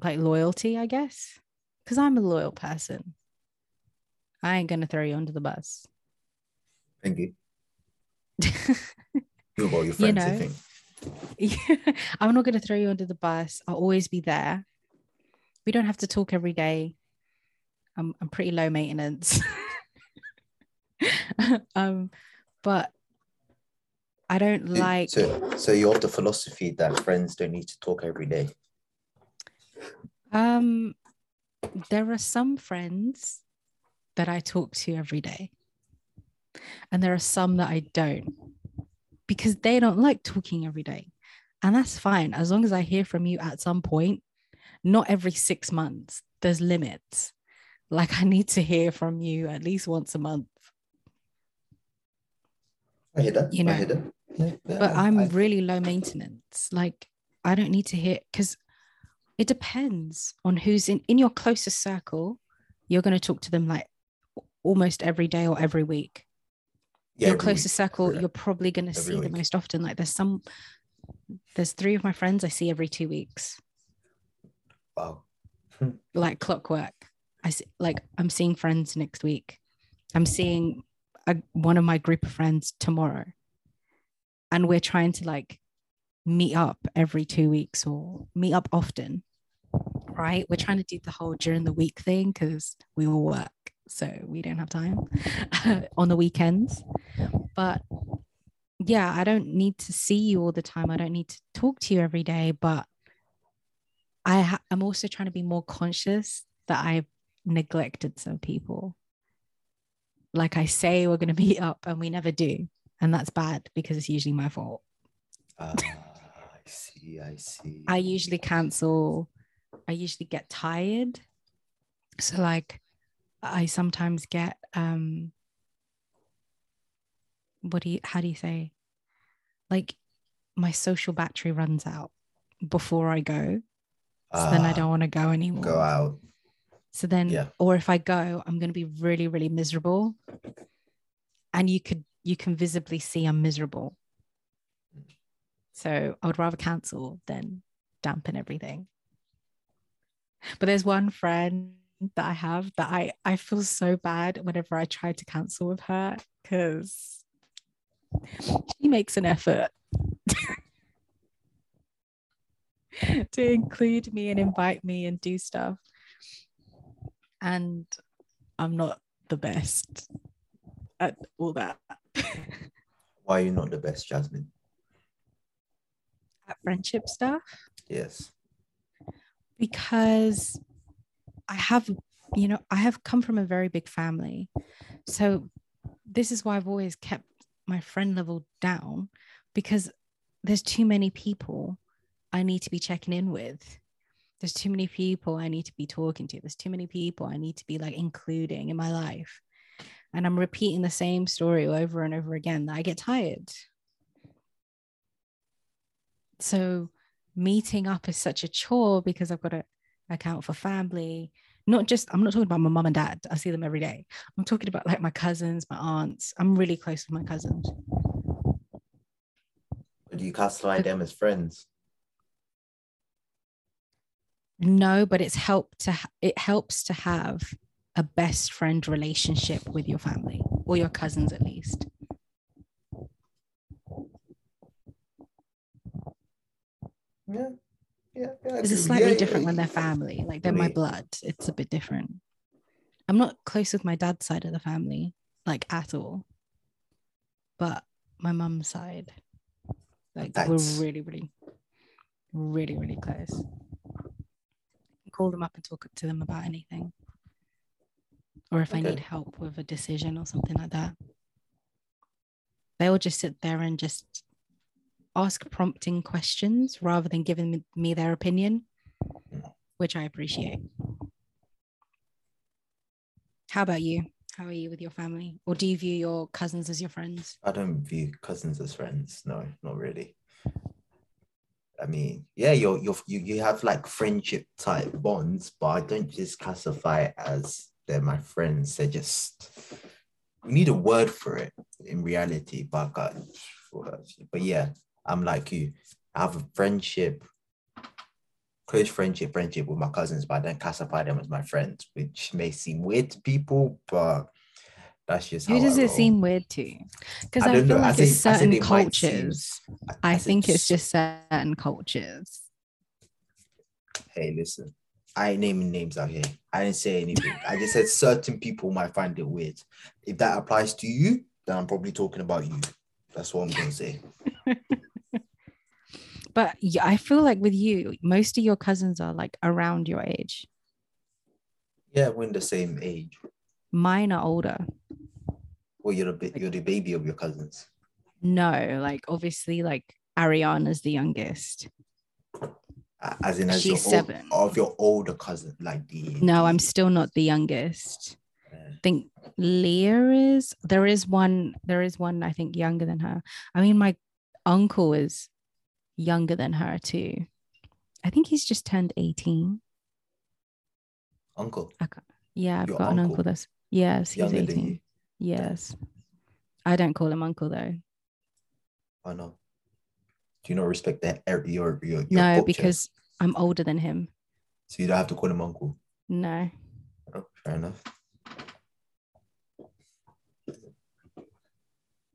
like loyalty, I guess, because I'm a loyal person. I ain't going to throw you under the bus. Thank you. *laughs* You're all your friends, know, I think. *laughs* I'm not going to throw you under the bus. I'll always be there. We don't have to talk every day. I'm, I'm pretty low maintenance. *laughs* um, but I don't like. So, so you're of the philosophy that friends don't need to talk every day. Um, there are some friends that I talk to every day, and there are some that I don't because they don't like talking every day. And that's fine as long as I hear from you at some point, not every six months. There's limits. Like I need to hear from you at least once a month. I hear that. You know, I hear that. But I'm I- really low maintenance. Like I don't need to hear because it depends on who's in in your closest circle. You're going to talk to them like almost every day or every week. yeah, your every closest week. circle, Yeah. you're probably going to see the most often. Like there's some, there's three of my friends I see every two weeks, Wow. *laughs* like clockwork. I see, like I'm seeing friends next week. I'm seeing a, one of my group of friends tomorrow, and we're trying to like meet up every two weeks or meet up often. Right? We're trying to do the whole during the week thing because we all work, so we don't have time *laughs* on the weekends. But yeah, I don't need to see you all the time. I don't need to talk to you every day, but I ha- I'm also trying to be more conscious that I've neglected some people. Like I say, we're going *laughs* to meet up and we never do. And that's bad because it's usually my fault. Ah, I see. I see. I usually cancel, I usually get tired. So, like, I sometimes get, um, what do you, how do you say? Like, my social battery runs out before I go. So then I Ah, don't want to go anymore. go out. So then, Yeah. or if I go, I'm going to be really, really miserable. And you could, you can visibly see I'm miserable. So I would rather cancel than dampen everything. But there's one friend that I have that I, I feel so bad whenever I try to cancel with her because she makes an effort *laughs* to include me and invite me and do stuff and I'm not the best at all that. Why are you not the best, Jasmin? at friendship stuff Yes. because I have, you know, I have come from a very big family. So this is why I've always kept my friend level down because there's too many people I need to be checking in with. There's too many people I need to be talking to. There's too many people I need to be like including in my life. And I'm repeating the same story over and over again that I get tired. So meeting up is such a chore because I've got to account for family. Not just, I'm not talking about my mum and dad. I see them every day. I'm talking about like my cousins, my aunts. I'm really close with my cousins. Do you classify them as friends? No, but it's helped to it helps to have a best friend relationship with your family or your cousins at least. Yeah. Yeah. yeah It's agree. slightly Yeah, different when they're family. Like they're my blood. It's a bit different. I'm not close with my dad's side of the family, like at all. But my mum's side, like That's- we're really, really, really, really close. Call them up and talk to them about anything. Or if I need help with a decision or something like that. They'll just sit there and just ask prompting questions rather than giving me- me their opinion, which I appreciate. How about you? How are you with your family? Or do you view your cousins as your friends? I don't view cousins as friends. No, not really. I mean, yeah, you're, you're you you have like friendship type bonds, but I don't just classify it as they're my friends. They're just we need a word for it in reality, but I can't- but yeah, I'm like you. I have a friendship, close friendship, friendship with my cousins, but I don't classify them as my friends, which may seem weird to people, but that's just Who I does it seem weird to? Because I I, feel know. Like think- it's think certain it seem- cultures. I, I think it's just certain cultures. hey, listen, I ain't naming names out here. I didn't say anything. I just said certain people might find it weird. If that applies to you, then I'm probably talking about you. That's what I'm gonna say. *laughs* But yeah, I feel like with you, most of your cousins are like around your age. Yeah, we're in the same age. Mine are older. Well, you're the ba- you're the baby of your cousins. No, like obviously, like Ariana's the youngest. As in, as She's your old- seven. of your older cousin, like the. No, I'm still not the youngest. uh, I think Leah is. There is one. There is one. I think younger than her. I mean, my uncle is younger than her too. I think he's just turned 18. uncle. Yeah, I've Your got an uncle? uncle that's yes, he's Younger 18. you. Yes. I don't call him uncle though. I know. Do you not respect that? Your your your, your no, culture? because I'm older than him. so you don't have to call him uncle. No. Oh, fair enough.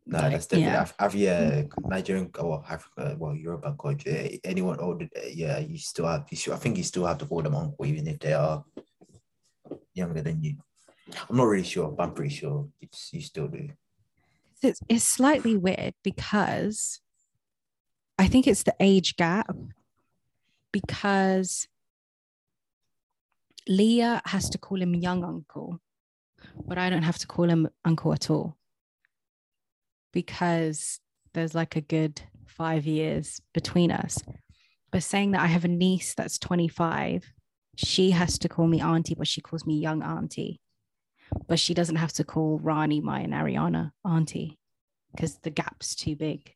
No, Like, that's definitely yeah. Af- yeah, Nigerian or Africa, well, Yoruba culture. Anyone older, eh, yeah, you still have. You still, I think you still have to call them uncle, even if they are younger than you. I'm not really sure, but I'm pretty sure it's, you still do. it's, it's slightly weird because I think it's the age gap because Leah has to call him young uncle, but I don't have to call him uncle at all because there's like a good five years between us. But saying that I have a niece that's 25, she has to call me auntie, but she calls me young auntie. But she doesn't have to call Rani, my and Ariana auntie because the gap's too big.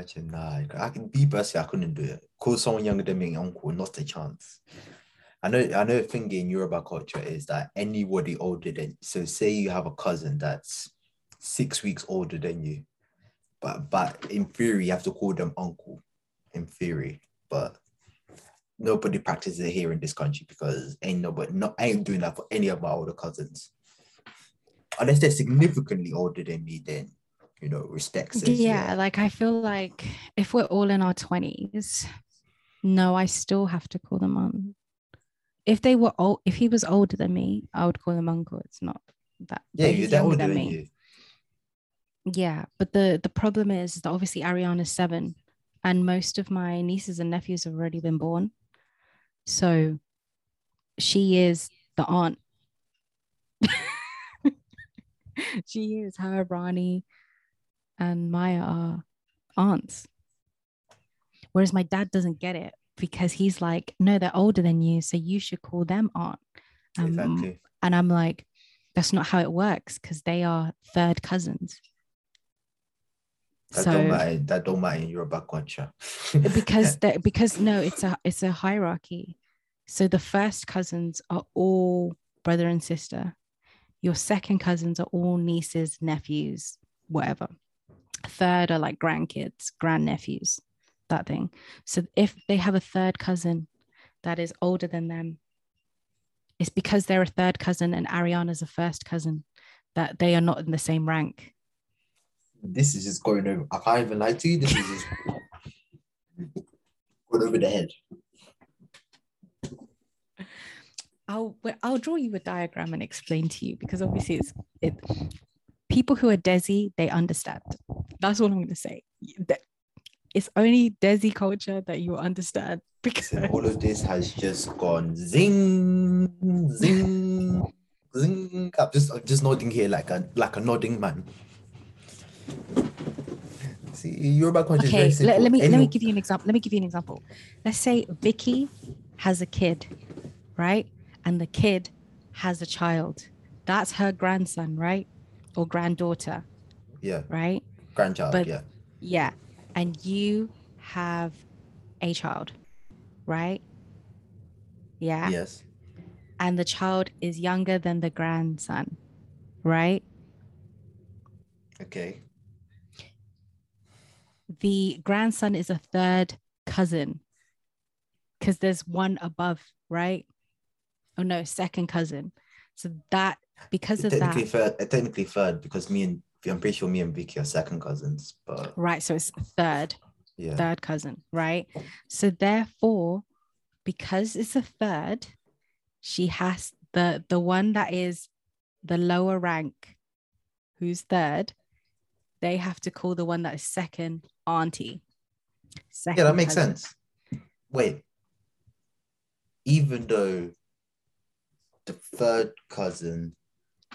Imagine, I can be personally, I couldn't do it. Call someone younger than me uncle, not a chance. I know, I know. Thing in Yoruba culture is that anybody older than, so say you have a cousin that's six weeks older than you, but but in theory you have to call them uncle, in theory, but nobody practices it here in this country because ain't nobody, not I ain't doing that for any of my older cousins, unless they're significantly older than me. Then you know, respects yeah, like I feel like if we're all in our 20s, no, I still have to call them on. If they were old, if he was older than me, I would call him uncle. It's not that. Yeah, you're he's younger older than than me. you. Yeah, but the the problem is that obviously Ariana's seven, and most of my nieces and nephews have already been born. So she is the aunt. *laughs* she is her, Ronnie, and Maya are aunts. Whereas my dad doesn't get it because he's like, no, they're older than you, so you should call them aunt. Um, exactly. And I'm like, that's not how it works because they are third cousins. That so don't matter. That don't matter in Yoruba culture. because *laughs* that because no, it's a it's a hierarchy. So the first cousins are all brother and sister. Your second cousins are all nieces, nephews, whatever. Third are like grandkids, grandnephews, that thing. So if they have a third cousin that is older than them, it's because they're a third cousin and Ariana's a first cousin that they are not in the same rank. this is just going over. I can't even lie to you. This is just going over the head. I'll I'll draw you a diagram and explain to you because obviously it's it people who are Desi, they understand. That's all I'm gonna say. It's only Desi culture that you understand *laughs* because all of this has just gone zing, zing, zing. I'm just, I'm just nodding here like a, like a nodding man. See, Yoruba culture is very okay, simple. let, let me let me give you an example. Let me give you an example. Let's say Vicky has a kid, right? And the kid has a child. That's her grandson, right? Or granddaughter, Yeah, right? grandchild. But- yeah, Yeah. And you have a child, right? Yeah. yes, And the child is younger than the grandson, right? okay. The grandson is a third cousin because there's one above, right? Oh no, second cousin. So that because of technically that, third, technically third because me and I'm pretty sure me and Vicky are second cousins, but right? So it's third, yeah, third cousin, right? So therefore, because it's a third, she has the the one that is the lower rank, who's third, they have to call the one that is second auntie. Second yeah, that makes cousin. sense. Wait, even though the third cousin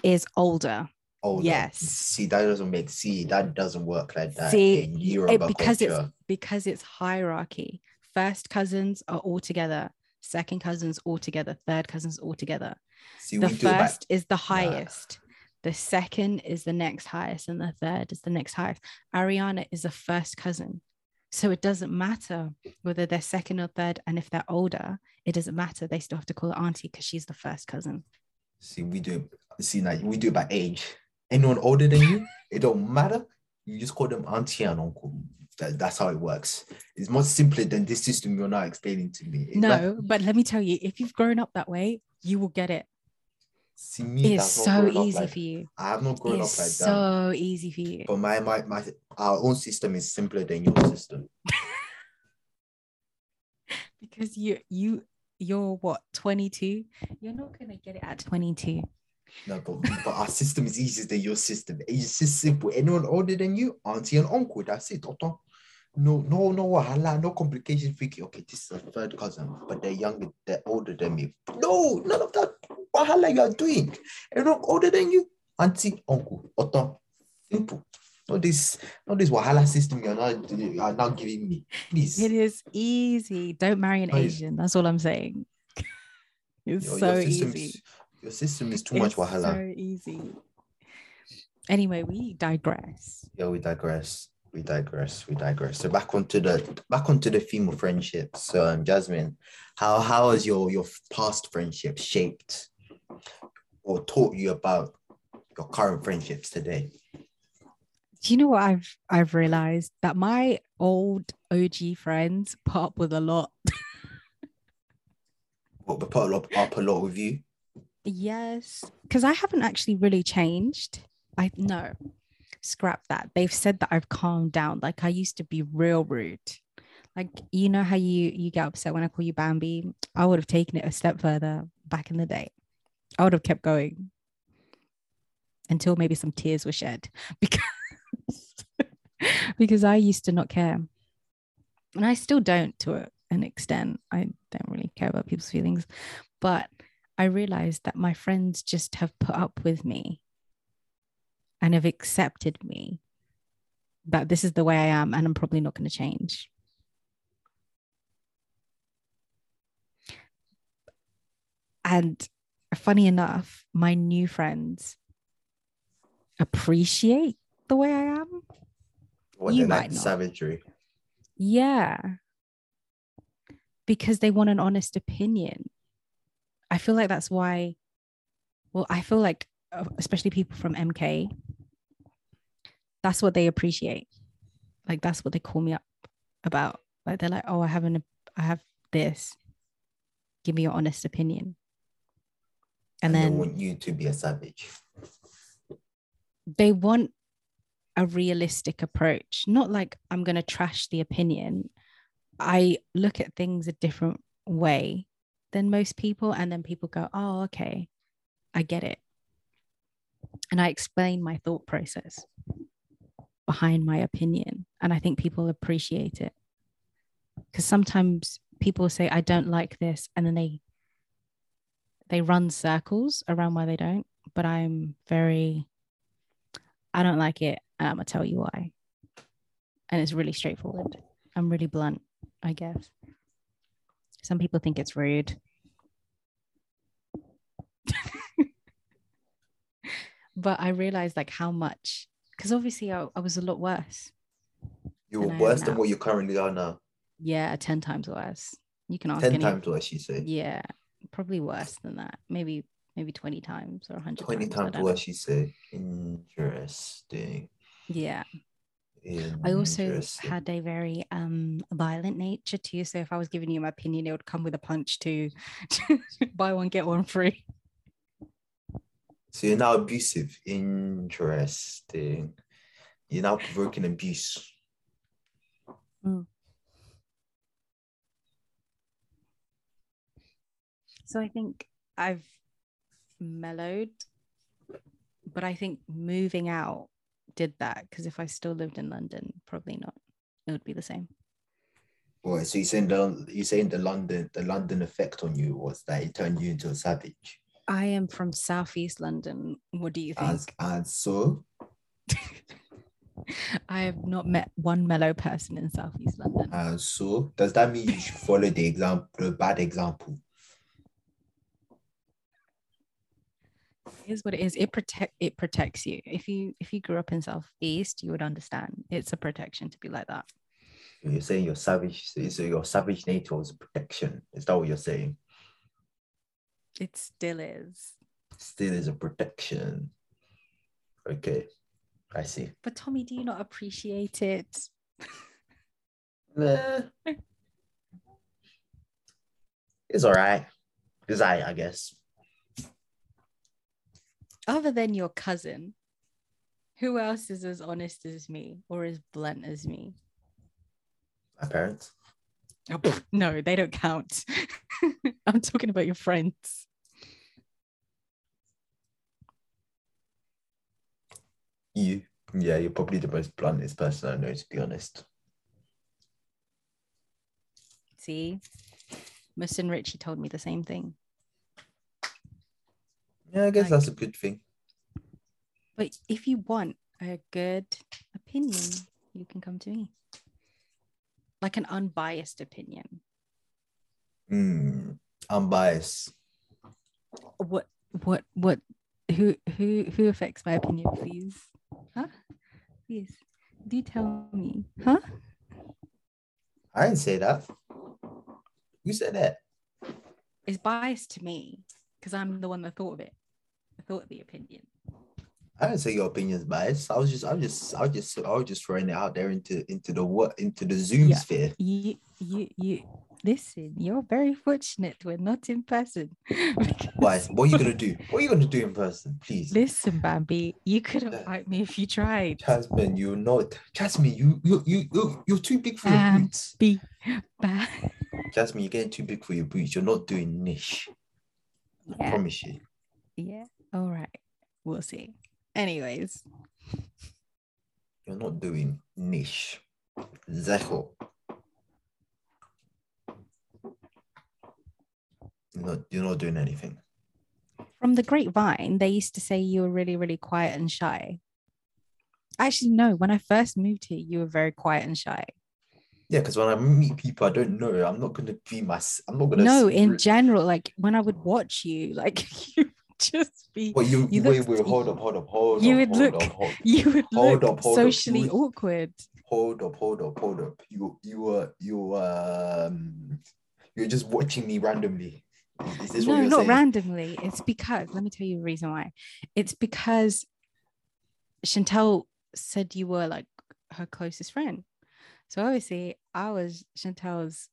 Is older. older, Yes. see that doesn't make see that doesn't work like that See, in it- because it's because it's hierarchy. First cousins are all together. Second cousins all together. Third cousins all together. See, the we do it by first is the highest. The second is the next highest, and the third is the next highest. Ariana is a first cousin. So it doesn't matter whether they're second or third. And if they're older, it doesn't matter. They still have to call her auntie because she's the first cousin. see we do see like we do it by age. Anyone older than you, it don't matter. You just call them auntie and uncle. That, that's how it works. It's much simpler than this system you're now explaining to me. It's like- No, but let me tell you, if you've grown up that way, you will get it. see me. It's so easy like- for you. I have not grown It's up like that. so easy for you. But my, my my our own system is simpler than your system. *laughs* because you you you're what 22 you're not gonna get it at 22 No, but, but our system is easier than your system. It's just simple. Anyone older than you, auntie and uncle. That's it. Doctor. No, no, no wahala, no complication. Thinking, okay, this is a third cousin, but they're younger, they're older than me. No, none of that wahala you are doing. Anyone older than you, auntie, uncle, doctor. Simple. Not this, not this wahala system you're not you are now giving me. Please. it is easy don't marry an asian that's all i'm saying *laughs* it's Your- so your easy Your system is too much It's wahala. so easy anyway we digress Yeah, we digress. We digress. We digress. So back onto the back onto the theme of friendships. So um, Jasmin, how how has your your past friendships shaped or taught you about your current friendships today? do you know what i've i've realized that my old og friends put up with a lot *laughs* What we put a lot up a lot with you? Yes, because I haven't actually really changed. I no, scrap that. They've said that I've calmed down. Like I used to be real rude. Like you know how you you get upset when I call you Bambi. I would have taken it a step further back in the day. I would have kept going until maybe some tears were shed *laughs* because *laughs* because I used to not care. and I still don't to an extent. I don't really care about people's feelings, but I realized that my friends just have put up with me and have accepted me that this is the way I am and I'm probably not going to change. And funny enough, my new friends appreciate the way I am. What You like might not. savagery. Yeah. Because they want an honest opinion. I feel like that's why, well, I feel like, uh, especially people from MK, that's what they appreciate. Like, that's what they call me up about. Like, they're like, oh, I have an, I have this. Give me your honest opinion. And, And, then they want you to be a savage. they want a realistic approach, not like I'm going to trash the opinion. I look at things a different way than most people. And then people go, oh, okay, I get it. And I explain my thought process behind my opinion. And I think people appreciate it. Because sometimes people say, I don't like this. And then they, they run circles around why they don't. But I'm very, I don't like it. And I'm going to tell you why. And it's really straightforward. I'm really blunt, I guess. Some people think it's rude. *laughs* but I realized like how much, because obviously I, I was a lot worse. You were worse than what you currently are now. Yeah, 10 times worse. You can ask Ten any, times worse, you say. Yeah, probably worse than that. Maybe, maybe 20 times or 100 Twenty times. I times worse, you say. Interesting. Yeah. I also had a very um violent nature too. So if I was giving you my opinion, it would come with a punch to *laughs* buy one, get one free. So you're now abusive. Interesting. You're now provoking abuse. Mm. So I think I've mellowed, but I think moving out did that because if I still lived in London, probably not. It would be the same. Well, so you're saying the you saying the London the London effect on you was that it turned you into a savage. I am from Southeast London. What do you think? And, and so *laughs* I have not met one mellow person in Southeast London. and so does that mean you should follow the example the bad example? Here's what it is. It protect it protects you. If you if you grew up in Southeast, you would understand. It's a protection to be like that. You're saying your savage so your savage nature a protection. Is that what you're saying? It still is. Still is a protection. Okay. I see. But Tomi, do you not appreciate it? *laughs* Nah. It's all right. It's I, I guess. Other than your cousin, who else is as honest as me or as blunt as me? My parents. Oh, pff, no, they don't count. *laughs* I'm talking about your friends. You. Yeah, you're probably the most bluntest person I know, to be honest. See, Mus and Richie told me the same thing. Yeah, I guess Like- that's a good thing. But if you want a good opinion, you can come to me. Like an unbiased opinion. Hmm. Unbiased. What what what who who who affects my opinion, please? Huh? Please. Do tell me. Huh? I didn't say that. Who said that? It's biased to me because I'm the one that thought of it. I thought of the opinion. I didn't say your opinion's biased. I was just, I was just, I was just, I was just throwing it out there into into the what into the Zoom Yeah. sphere. You you you listen, you're very fortunate we're not in person. *laughs* Why? What are you gonna do? What are you gonna do in person, please? Listen, Bambi, you could Yeah. invite me if you tried. Jasmin, you're not. Jasmin, you you you you you're too big for your Um, boots. Be ba- Jasmin, you're getting too big for your boots. You're not doing niche. I promise you. yeah. All right. We'll see. Anyways. You're not doing niche. Zecho. You're not, you're not doing anything. From the grapevine, they used to say you were really, really quiet and shy. Actually, no, when I first moved here, you were very quiet and shy. Yeah, because when I meet people I don't know, I'm not gonna be my I'm not gonna No, in general, like when I would watch you, like *laughs* you *laughs* just be, Well, you, you wait, wait, hold up, hold up, hold you up, would hold look- up, hold, *laughs* you would Hold look up, hold up, socially would- awkward. hold up, hold up, hold up. You, you were, you were, um, you're just watching me randomly. Is this what no, not saying? randomly. It's because let me tell you the reason why. It's because Chantel said you were like her closest friend. So obviously I was Chantel's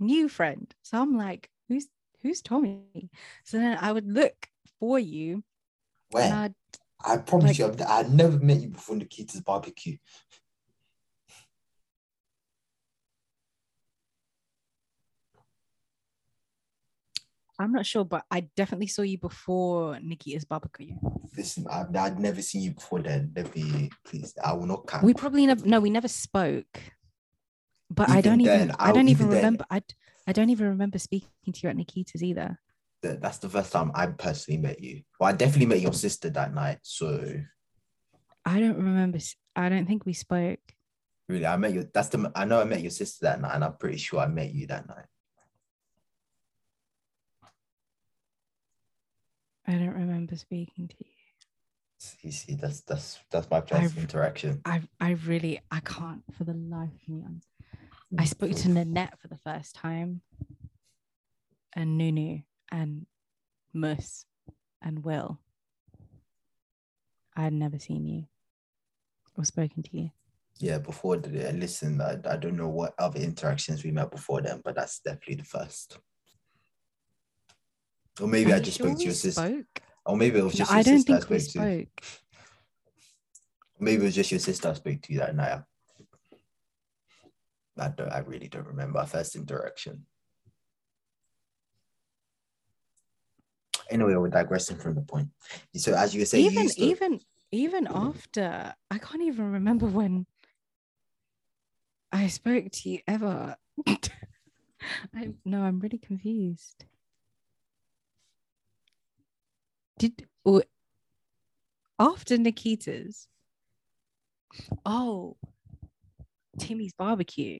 new friend. So I'm like, who's who's Tomi? So then I would look for you Where? I'd I promise like- you, I've, I've never met you before Nikita's barbecue. I'm not sure, but I definitely saw you before Nikita's barbecue. Listen, I've, I'd never seen you before then. Let me, please, I will not cap. We probably never no, we never spoke. But I don't even I I- don't even even then- remember I I don't even remember speaking to you at Nikita's either. That- That's the first time I personally met you. Well, I definitely met your sister that night. So I don't remember. I don't think we spoke. really, I met you. That's the. I know I met your sister that night, and I'm pretty sure I met you that night. I don't remember speaking to you. You see, that's that's that's my first I've- interaction. I I really I can't for the life of me. I Mm. spoke to Nanette for the first time, and Nunu and Mus and Will. I had never seen you or spoken to you. Yeah, before the uh, listen, I, I don't know what other interactions we met before then, but that's definitely the first. Or maybe Are I just sure spoke to your sister. Or maybe it was No, just your I don't sister I think we spoke to. Maybe it was just your sister I spoke to you that night. I don't. I really don't remember our first interaction. Anyway, we're digressing from the point. So, as you say, even to- even even after I can't even remember when I spoke to you ever. *laughs* I no, I'm really confused. Did or after Nikita's? Oh, Timmy's barbecue.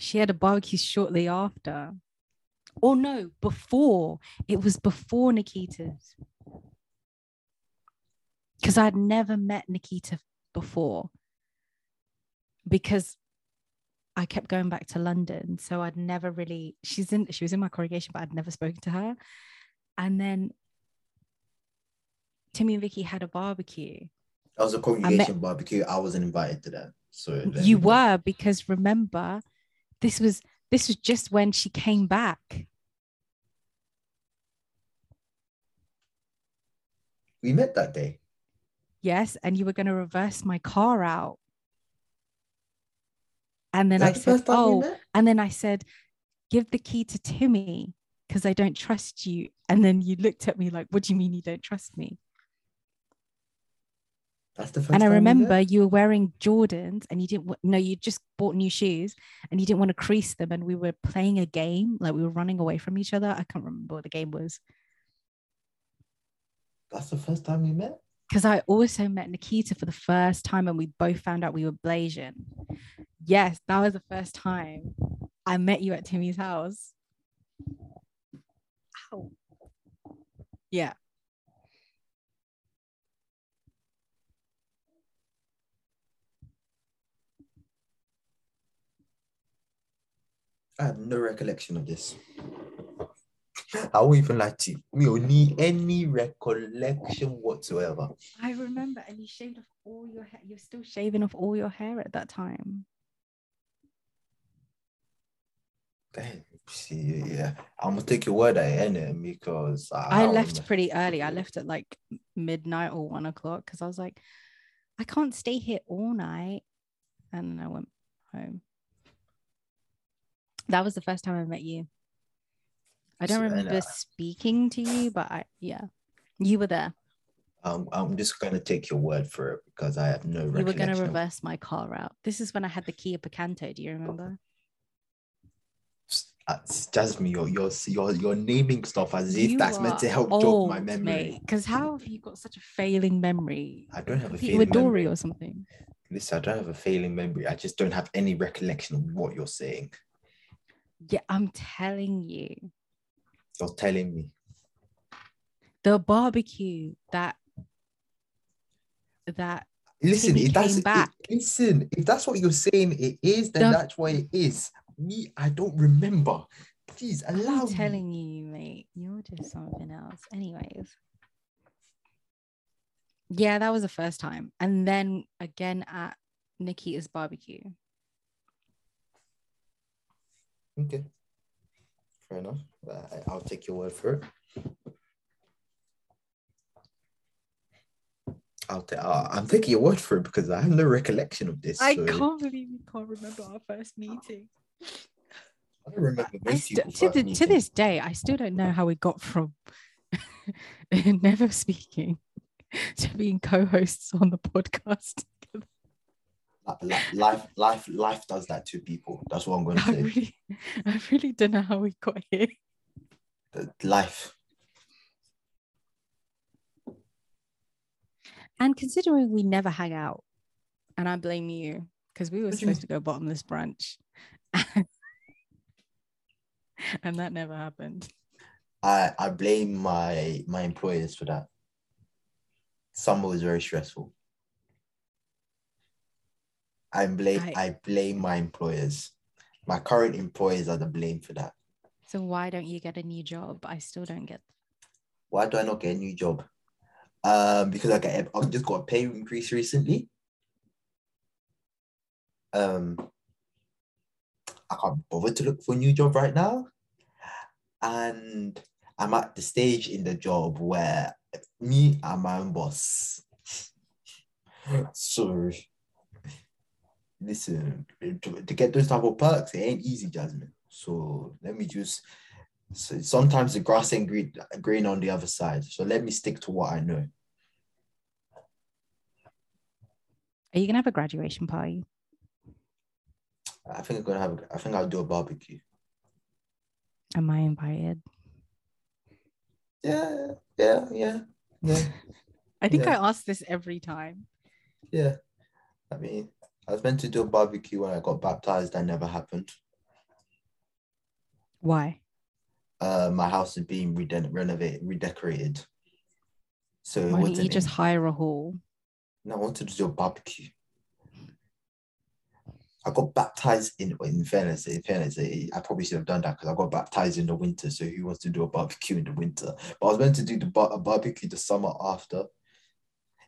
She had a barbecue shortly after. Oh no, before. It was before Nikita's. Because I'd never met Nikita before. Because I kept going back to London. So I'd never really, she's in, she was in my congregation, but I'd never spoken to her. And then Timmy and Vicky had a barbecue. that was a congregation barbecue. I wasn't invited to that. So You were because remember, this was this was just when she came back. We met that day. Yes, and you were going to reverse my car out. And then I That's the said, we "Oh," and then I said, "Give the key to Timmy because I don't trust you." And then you looked at me like, "What do you mean you don't trust me?" That's the first and I time we remember met? you were wearing Jordans, and you didn't. wa- No, you just bought new shoes, and you didn't want to crease them. And we were playing a game, like we were running away from each other. I can't remember what the game was. That's the first time we met. because I also met Nikita for the first time and we both found out we were Blasian. Yes, that was the first time I met you at Timmy's house. Ow. Yeah. I have no recollection of this. I won't even lie to you. We don't need any recollection whatsoever. I remember, and you shaved off all your hair. You're still shaving off all your hair at that time. Damn, see, yeah, I'm gonna take your word at it. Because I, I left remember. pretty early. I left at like midnight or one o'clock because I was like, I can't stay here all night. And then I went home. That was the first time I met you. I don't remember uh, speaking to you, but I, yeah, you were there. Um, I'm just gonna take your word for it because I have no recollection. You were going to reverse my car out. This is when I had the Kia Picanto. Do you remember? That's Jasmin, you're, you're you're you're naming stuff as if You that's meant to help jog my memory. Because how have you got such a failing memory? I don't have a failing with Dory memory. or something. Listen, I don't have a failing memory. I just don't have any recollection of what you're saying. Yeah, I'm telling you. You're telling me. The barbecue that that Listen, if that's if- listen, if that's what you're saying, it is. Then The- that's what it is. Me, I don't remember. Please allow I'm me. telling you, mate, you're just something else. Anyways. Yeah, that was the first time. And then again at Nikita's barbecue. Okay, fair enough. I- I'll take your word for it. I'll ta- uh, I'm taking your word for it because I have no recollection of this. I so can't believe you can't remember our first meeting. I don't remember I st- to, the, to this day, I still don't know how we got from *laughs* never speaking *laughs* to being co-hosts on the podcast. Li- li- life, life, life does that to people. That's what I'm going to I say. really, I really don't know how we got here. The- Life. And considering we never hang out, and I blame you because we were What do you supposed to go bottomless brunch, *laughs* and that never happened. I I blame my my employers for that. Summer was very stressful. I blame I- I blame my employers. My current employers are the blame for that. So why don't you get a new job? I still don't get. Why do I not get a new job? Um, because I get I've just got a pay increase recently. Um, I can't bother to look for a new job right now, and I'm at the stage in the job where me and my own boss. *laughs* so, listen, to, to get those type of perks, it ain't easy, Jasmin. So let me just so sometimes the grass ain't green, green on the other side. So let me stick to what I know. Are you gonna have a graduation party? I think I'm gonna have. I think I'll do a barbecue. Am I invited? Yeah, yeah, yeah, yeah, *laughs* I think Yeah. I ask this every time. yeah. I mean, I was meant to do a barbecue when I got baptized. That never happened. Why? Uh, my house is being reden- renovated, redecorated. So Why don't you just in- hire a hall? No, I wanted to do a barbecue. I got baptized in in fairness, in fairness, eh, I probably should have done that because I got baptized in the winter. So who wants to do a barbecue in the winter? But I was meant to do the bar- a barbecue the summer after.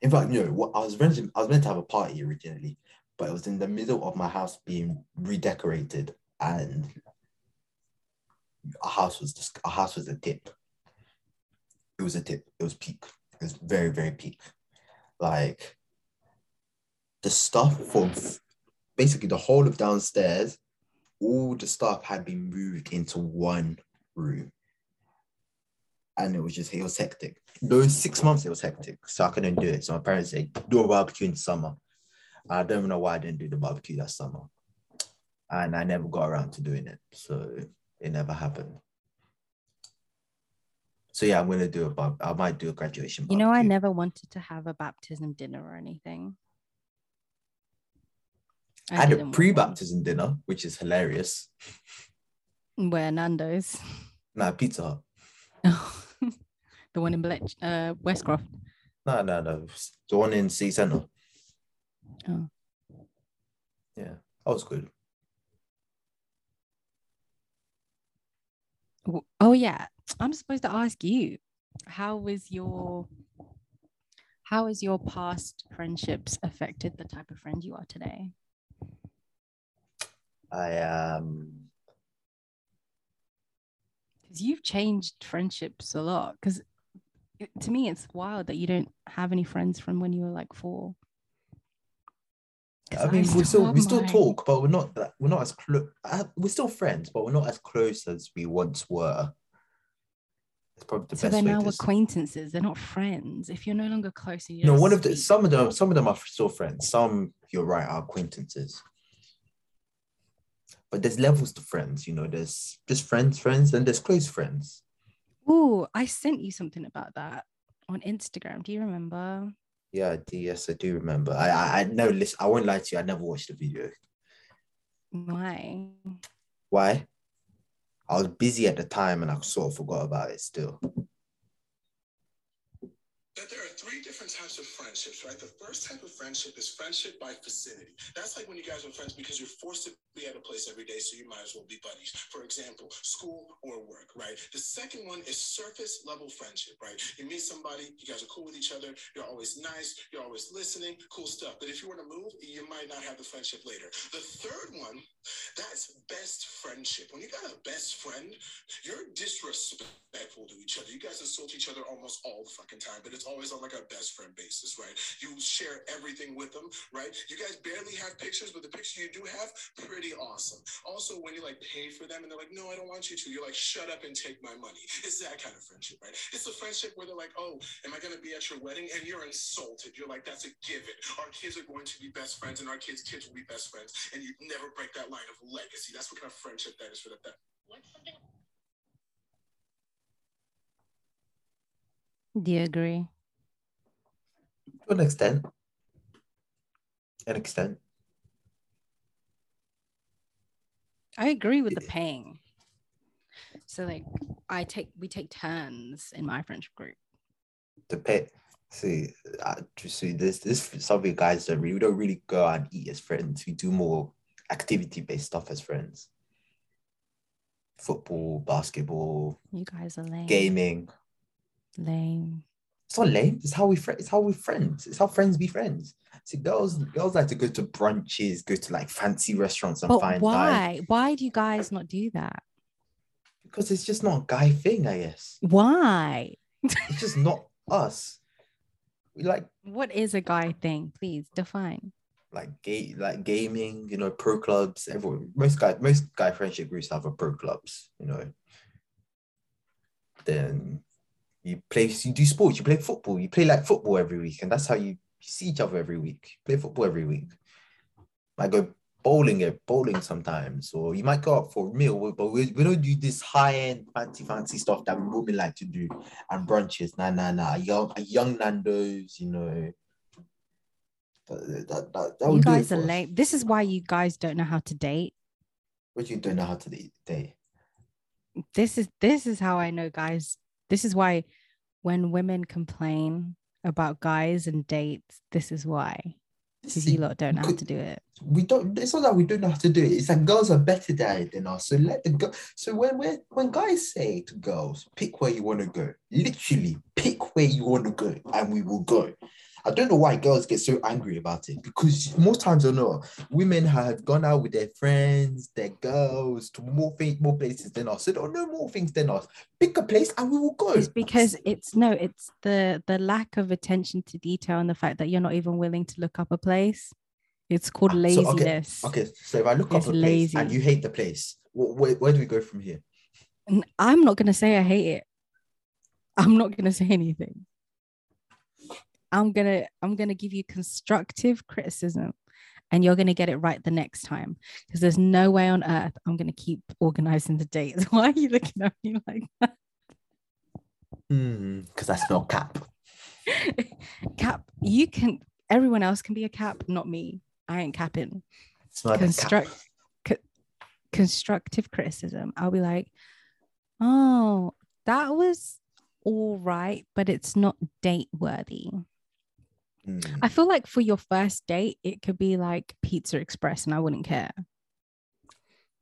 In fact, no, what I was meant to, I was meant to have a party originally, but it was in the middle of my house being redecorated, and our house was just our house was a tip. It was a tip. It was peak. It was very very peak. Like the stuff from basically the whole of downstairs, all the stuff had been moved into one room. And it was just, it was hectic. Those six months, it was hectic. So I couldn't do it. So my parents said, do a barbecue in summer. I don't know why I didn't do the barbecue that summer. And I never got around to doing it. So it never happened. So yeah, I'm gonna do a bar- I might do a graduation. You know, I never wanted to have a baptism dinner or anything. I had a didn't want one. pre-baptism dinner, which is hilarious. Where Nando's, Nah, Pizza Hut. *laughs* the one in Bletch, uh, Westcroft. No, no, no. The one in C Center. Oh. Yeah, that was good. Oh yeah, I'm supposed to ask you, how was your, how has your past friendships affected the type of friend you are today? I um Because you've changed friendships a lot. Because to me, it's wild that you don't have any friends from when you were like four. I mean, we still we still mine. talk, but we're not that we're not as close. Uh, we're still friends, but we're not as close as we once were. It's probably the So best they're way now acquaintances. They're not friends. If you're no longer close, and you No, one of the some of them some of them are still friends. Some you're right are acquaintances. But there's levels to friends, you know. There's just friends, friends, and there's close friends. Oh, I sent you something about that on Instagram. Do you remember? Yeah, yes, I do remember. I, I, I no, listen, I won't lie to you. I never watched the video. Why? Why? I was busy at the time, and I sort of forgot about it. Still, that there are three different types of friendships, right? The first type of friendship is friendship by vicinity. That's like when you guys are friends because you're forced to be at a place every day, so you might as well be buddies. For example, school or work, right? The second one is surface level friendship, right? You meet somebody, you guys are cool with each other, you're always nice, you're always listening, cool stuff. But if you were to move, you might not have the friendship later. The third one, that's best friendship. When you got a best friend, you're disrespectful to each other. You guys insult each other almost all the fucking time, but it's always on like a best friend basis, right? You share everything with them, right? You guys barely have pictures, but the picture you do have, pretty awesome. Also, when you like pay for them and they're like, no, I don't want you to, you're like, shut up and take my money. It's that kind of friendship, right? It's a friendship where they're like, oh, am I gonna be at your wedding? And you're insulted. You're like, that's a given. Our kids are going to be best friends, and our kids' kids will be best friends, and you never break that line of legacy. That's what kind of friendship that is for them. What's something Do you agree? to an extent, an extent. I agree with the Yeah. paying. So like I take we take turns in my friendship group. to pay. See, uh, just see this. This something guys don't really. We don't really go out and eat as friends. We do more activity-based stuff as friends. Football, basketball, You guys are lame. gaming. Lame. It's not lame. It's how we friends. It's how we friends. It's how friends be friends. See, girls, girls like to go to brunches, go to like fancy restaurants and But find why? guys Why do you guys not do that? because it's just not a guy thing. I guess Why? it's just not us. We like What is a guy thing? Please define. like gay like gaming, you know, pro clubs. Everyone, most guy, most guy friendship groups have a pro clubs, you know. Then you play, you do sports, you play football, you play like football every week, and that's how you, you see each other every week. Play football every week. I go bowling at bowling sometimes, or you might go out for a meal, but we, we don't do this high end fancy fancy stuff that women like to do and brunches. Nah, nah, nah. Young, young Nando's, you know. That, that, that, that you would do it guys are us. lame. This is why you guys don't know how to date. What you don't know how to date. This is this is how I know guys. This is why when women complain about guys and dates, this is why. Because you lot don't know how to do it. we don't it's not that we don't know how to do it it's that girls are better at it than us so let the go so when when when guys say to girls pick where you want to go literally pick where you want to go and we will go i don't know why girls get so angry about it because most times or not women have gone out with their friends their girls to more things more places than us they don't know more things than us pick a place and we will go It's because it's no, it's the the lack of attention to detail and the fact that you're not even willing to look up a place. It's called Ah, so, okay, laziness. okay so if i look It's up a place and you hate the place where, where do we go from here I'm not gonna say I hate it. I'm not gonna say anything. I'm gonna I'm gonna give you constructive criticism and you're gonna get it right the next time. Because there's no way on earth I'm gonna keep organizing the dates. *laughs* Why are you looking at me like that? because I smell cap. *laughs* cap, you can everyone else can be a cap, not me. I ain't capping. A cap. co- constructive criticism i'll be like oh that was all right but it's not date worthy Mm. i feel like for your first date it could be like pizza express and i wouldn't care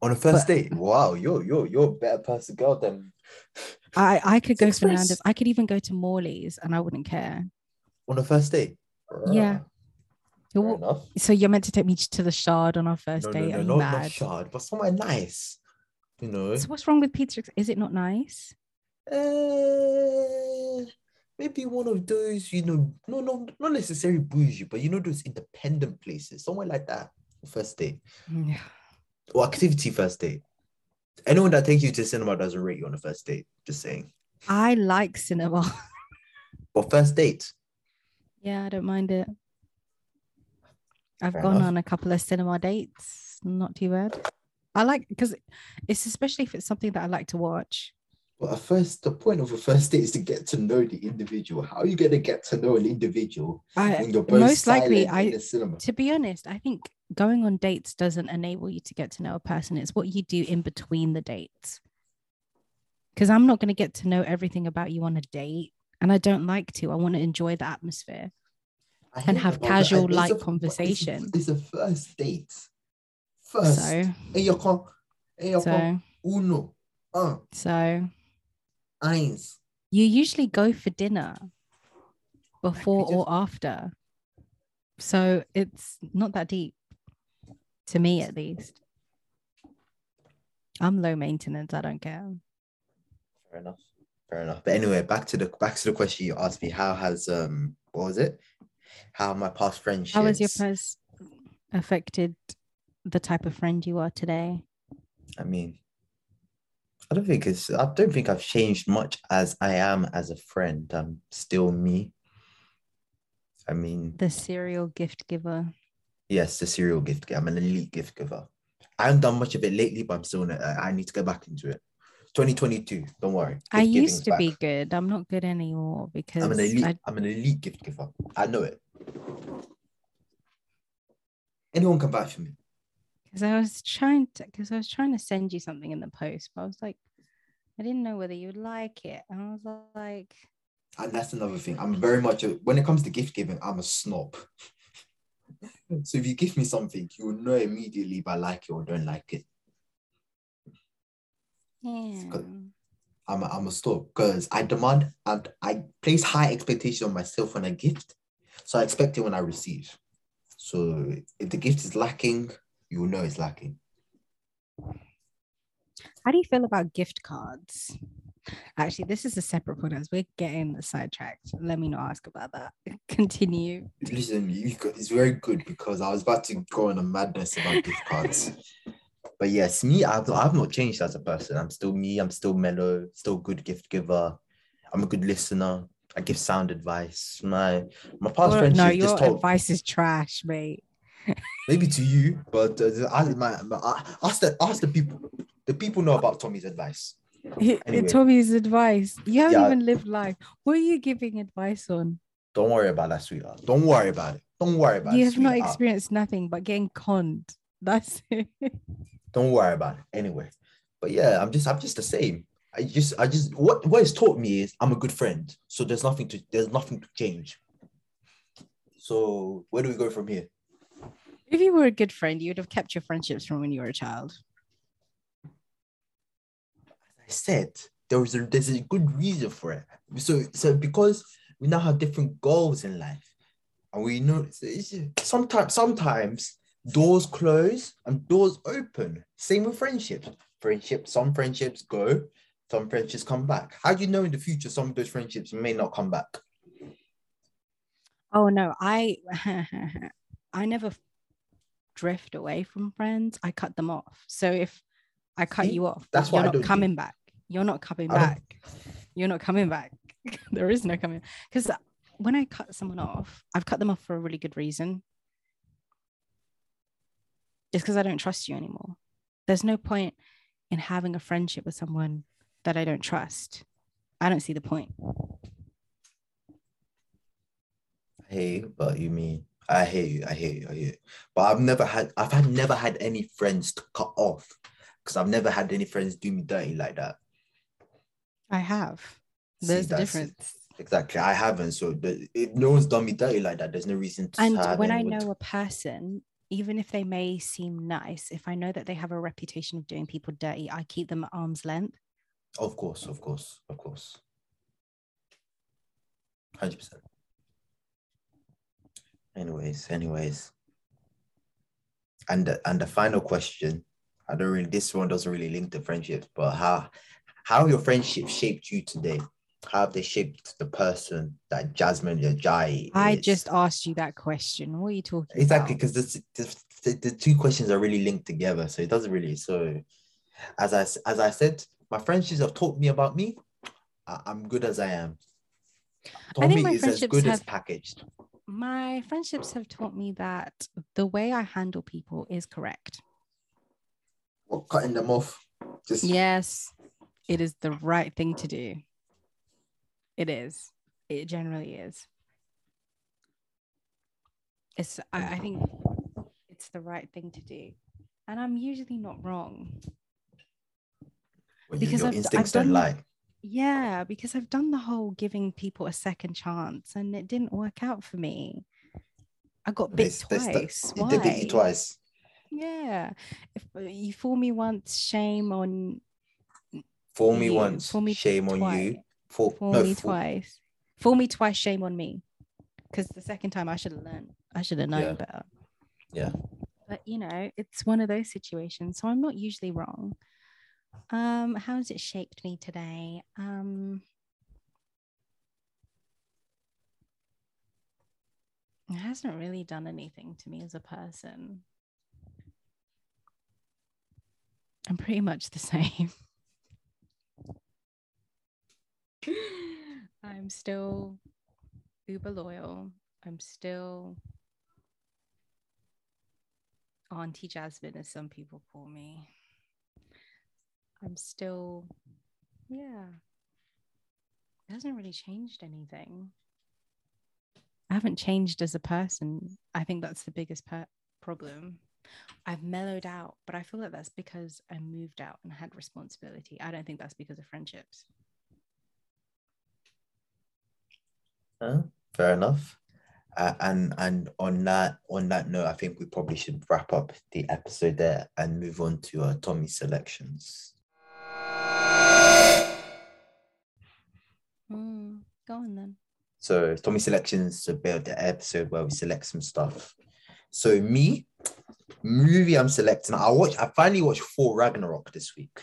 On a first but- date, wow, you're you're you're a better person girl than *laughs* i i could Pizza go Express. fernandez i could even go to morley's and i wouldn't care on a first date. Yeah. Ah, fair Well, enough. so you're meant to take me to the shard on our first No, date no, are you not, not shard, but somewhere nice. You know, so what's wrong with pizza is it not nice uh, maybe one of those, you know, no, no, not necessarily bougie, but you know those independent places, somewhere like that. First date Yeah. or activity first date. Anyone that takes you to cinema doesn't rate you on the first date. Just saying. i like cinema *laughs* But first date, Yeah, I don't mind it. I've Fair gone enough. on a couple of cinema dates. Not too bad. I like because it's especially if it's something that I like to watch. But first, the point of a first date is to get to know the individual. How are you going to get to know an individual I when you're both most likely I the cinema? to be honest, I think going on dates doesn't enable you to get to know a person. It's what you do in between the dates. Because I'm not going to get to know everything about you on a date, and I don't like to. I want to enjoy the atmosphere. And have that. casual, It's a- light it's a- conversation. It's a first date. First. So, And you're con- and you're con- so, uno, uh, so eins. you usually go for dinner before just- or after. So it's not that deep to me, at least. I'm low maintenance. I don't care. Fair enough. Fair enough. But anyway, back to the back to the question you asked me. How has um what was it? How my past friendships? How has your past affected the type of friend you are today? I mean, I don't think it's. I don't think I've changed much as I am as a friend. I'm still me. I mean, The serial gift giver. yes, the serial gift giver. I'm an elite gift giver. I haven't done much of it lately, but I'm still. in it. I need to get back into it. 2022. Don't worry. I used to be good. I'm not good anymore because I'm an elite. I, I'm an elite gift giver. I know it. Anyone can vouch for me. Because I was trying to because I was trying to send you something in the post, but I was like, I didn't know whether you would like it. And I was like, And that's another thing. I'm very much a, when it comes to gift giving, I'm a snob. *laughs* so if you give me something, you will know immediately if I like it or don't like it. yeah. I'm a, I'm a snob because I demand and I place high expectation on myself when I gift. So I expect it when I receive. So if the gift is lacking, you will know it's lacking. How do you feel about gift cards? Actually, this is a separate point as we're getting sidetracked. Let me not ask about that. *laughs* Continue. Listen, you, got- it's very good because I was about to go on a madness about gift cards. *laughs* But yes, me, I've, I've not changed as a person. I'm still me. I'm still mellow, still good gift giver. I'm a good listener. I give sound advice. My my past Well, friendships no, your told advice is trash, mate. Maybe to you, but uh, I, my, my, ask the ask the people. The people know about Tomi's advice. Anyway. Tomi's advice. You haven't Yeah. even lived life. What are you giving advice on? Don't worry about that, sweetheart. Don't worry about it. Don't worry about You it. You have not experienced nothing but getting conned. *laughs* That's it. Don't worry about it. Anyway, but yeah, I'm just I'm just the same. I just I just what what it's taught me is I'm a good friend. So there's nothing to there's nothing to change. So where do we go from here? If you were a good friend, you would have kept your friendships from when you were a child. As I said there was a there's a good reason for it. So so because we now have different goals in life, and we know sometimes sometimes doors close and doors open. Same with friendships. Friendships, some friendships go, some friendships come back. How do you know in the future some of those friendships may not come back? Oh no, I *laughs* I never drift away from friends. I cut them off. So if I cut See? you off, That's what you're I not don't do. coming back. You're not coming back. You're not coming back. *laughs* there is no coming because when I cut someone off, I've cut them off for a really good reason. It's because I don't trust you anymore. There's no point in having a friendship with someone that I don't trust. I don't see the point. I you, but you mean I hear you, I hear you, I hear you. But I've never had I've had never had any friends to cut off because I've never had any friends do me dirty like that. I have. There's the that's it. difference. Exactly. I haven't. So the, if no one's done me dirty like that, there's no reason to And when I anyone to- know a person, even if they may seem nice, if I know that they have a reputation of doing people dirty, I keep them at arm's length. Of course, of course, of course. Hundred percent. Anyways, anyways. And the, and the final question, I don't really this one doesn't really link to friendships, but how how your friendship shaped you today? How have they shaped the person that Jasmin Jai I just asked you that question. What are you talking exactly about? because the, the, the two questions are really linked together so it doesn't really so as I, as i said my friendships have taught me about me I, am good as i am I think Tomi my is as friendships good as have- packaged My friendships have taught me that the way I handle people is correct. What cutting them off? Just Yes, it is the right thing to do. It is. It generally is. It's. I, I think it's the right thing to do, and I'm usually not wrong. you- because your I've- instincts I've don't done- lie. Yeah, because I've done the whole giving people a second chance, and it didn't work out for me. I got bit They- they stu- twice. They beat you Why? twice. Yeah, if uh, you fool me once, shame on Fool me you. once, Fool me shame on you. twice. Fool, Fool no, me fool- twice. Fool me twice, shame on me. Because the second time I should have learned. I should have known Yeah. better. Yeah. But you know, it's one of those situations. So I'm not usually wrong. Um, how has it shaped me today? Um it hasn't really done anything to me as a person. I'm pretty much the *laughs* same. I'm still uber loyal. I'm still Auntie Jasmin, as some people call me. I'm still, yeah. It hasn't really changed anything. I haven't changed as a person. I think that's the biggest per- problem. I've mellowed out, but I feel like that's because I moved out and had responsibility. I don't think that's because of friendships. Huh? Fair enough. Uh, and and on that on that note, I think we probably should wrap up the episode there and move on to uh, Tomi selections. Go then. So Tomi selections a bit of the episode where we select some stuff. So me, movie I'm selecting. I watch. I finally watched Thor Ragnarok this week.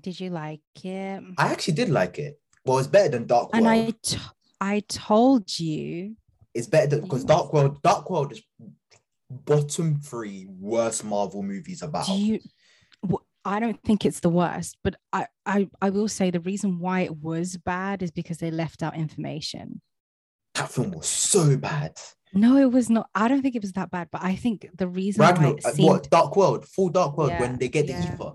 Did you like it? I actually did like it. Well, it's better than Dark World. and I, t- I told you. It's better than because Dark World. Dark World is bottom three worst Marvel movies about. Do you? Wh- I don't think it's the worst, but I, I, I will say the reason why it was bad is because they left out information. that film was so bad. No, it was not. I don't think it was that bad, but I think the reason why Ragnarok, it uh, seemed, what Dark World, full Dark World Yeah, when they get the yeah. ether.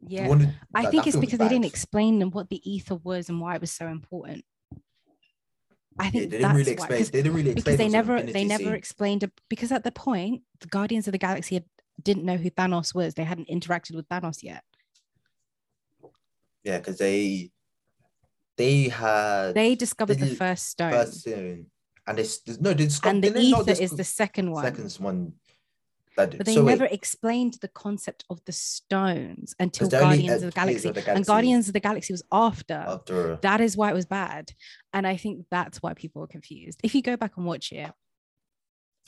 Yeah, wanted- I that- think that it's because they didn't explain them what the ether was and why it was so important. I Yeah, think they didn't really why, They didn't really explain because they never they never Scene. explained it because at the point the guardians of the galaxy had, didn't know who thanos was. They hadn't interacted with thanos yet. Yeah, because they they had they discovered the first stone. first soon, and it's no, they discovered and the they ether is the second one. second one. That but they so wait, never explained the concept of the stones until guardians of the galaxy of the and guardians of the galaxy was after. After. That is why it was bad. And i think that's why people were confused. If you go back and watch it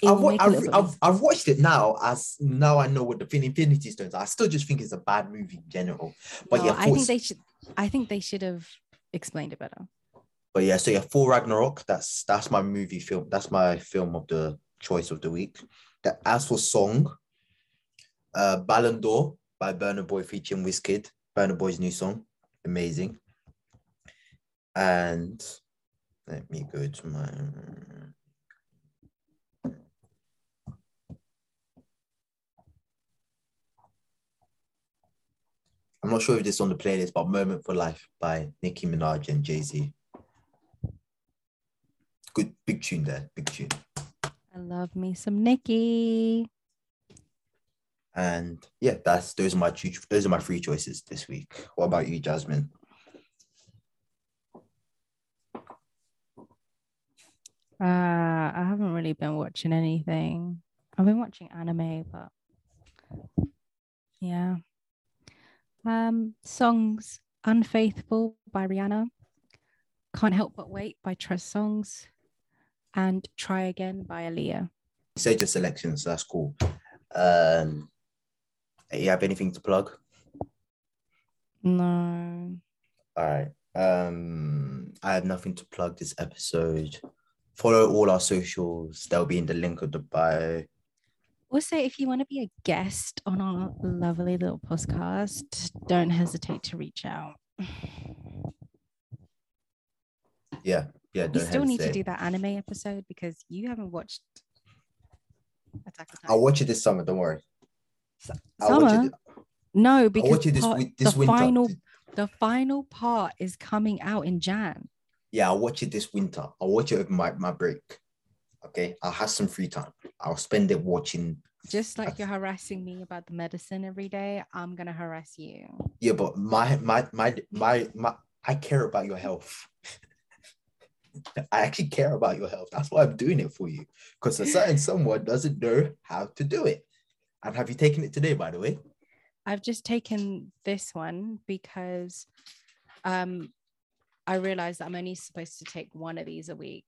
I've, will wa- make a I've, I've, I've watched it now as now I know what the Fin- Infinity Stones are. I still just think it's a bad movie in general. But No, yeah, i think they should i think they should have explained it better But yeah, so yeah, for Ragnarok, that's that's my movie film. That's my film of the choice of the week. That as for song, uh Ballon d'Or by Burna Boy featuring Wizkid. Burna Boy's new song. Amazing. And let me go to my I'm not sure if this is on the playlist, but Moment for Life by Nicki Minaj and Jay-Z. Good big tune there, big tune. i love me some Nicki And yeah, that's those are my two those are my three choices this week. What about you, Jasmin? Uh, I haven't really been watching anything. I've been watching anime, but yeah. Um, songs "Unfaithful" by Rihanna, "Can't Help But Wait" by Trey Songz, and "Try Again" by Aaliyah. You said your selections, so that's cool. Um you have anything to plug? No, All right. Um, I have nothing to plug this episode. Follow all our socials. They'll be in the link of the bio. Also if you want to be a guest on our lovely little podcast, don't hesitate to reach out. Yeah, yeah. Don't still need to do that anime episode because you haven't watched Attack on Titan. I'll watch it this summer. Don't worry. Summer? it. No, because watch it this, part- this the winter. final the final part is coming out in Jan. Yeah, I'll watch it this winter. I'll watch it over my, my break. Okay. I'll have some free time. I'll spend it watching. Just like you're harassing me about the medicine every day, I'm gonna harass you. Yeah, but my my my my my I care about your health. I actually care about your health. That's why I'm doing it for you. Because a certain *laughs* someone doesn't know how to do it. And have you taken it today, by the way? I've just taken this one because um I realized that I'm only supposed to take one of these a week.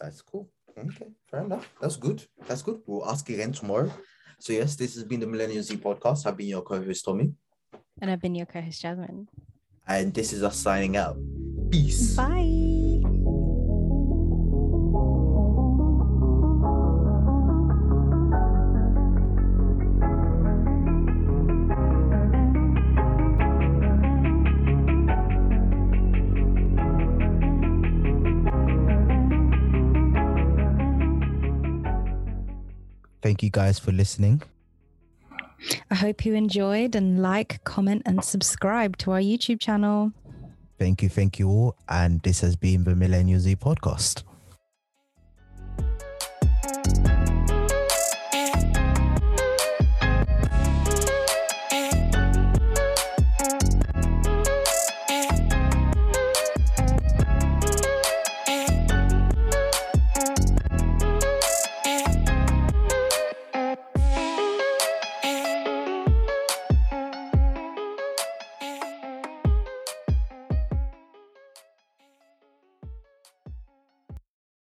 That's cool. Okay, fair enough. That's good. That's good. We'll ask again tomorrow. So yes, this has been the Millennial Z podcast. I've been your co-host Tomi, And I've been your co-host Jasmin. and this is us signing out. Peace. Bye. Thank you guys for listening. I hope you enjoyed and like, comment, and subscribe to our YouTube channel. Thank you, thank you all. And this has been the Millennial Z podcast.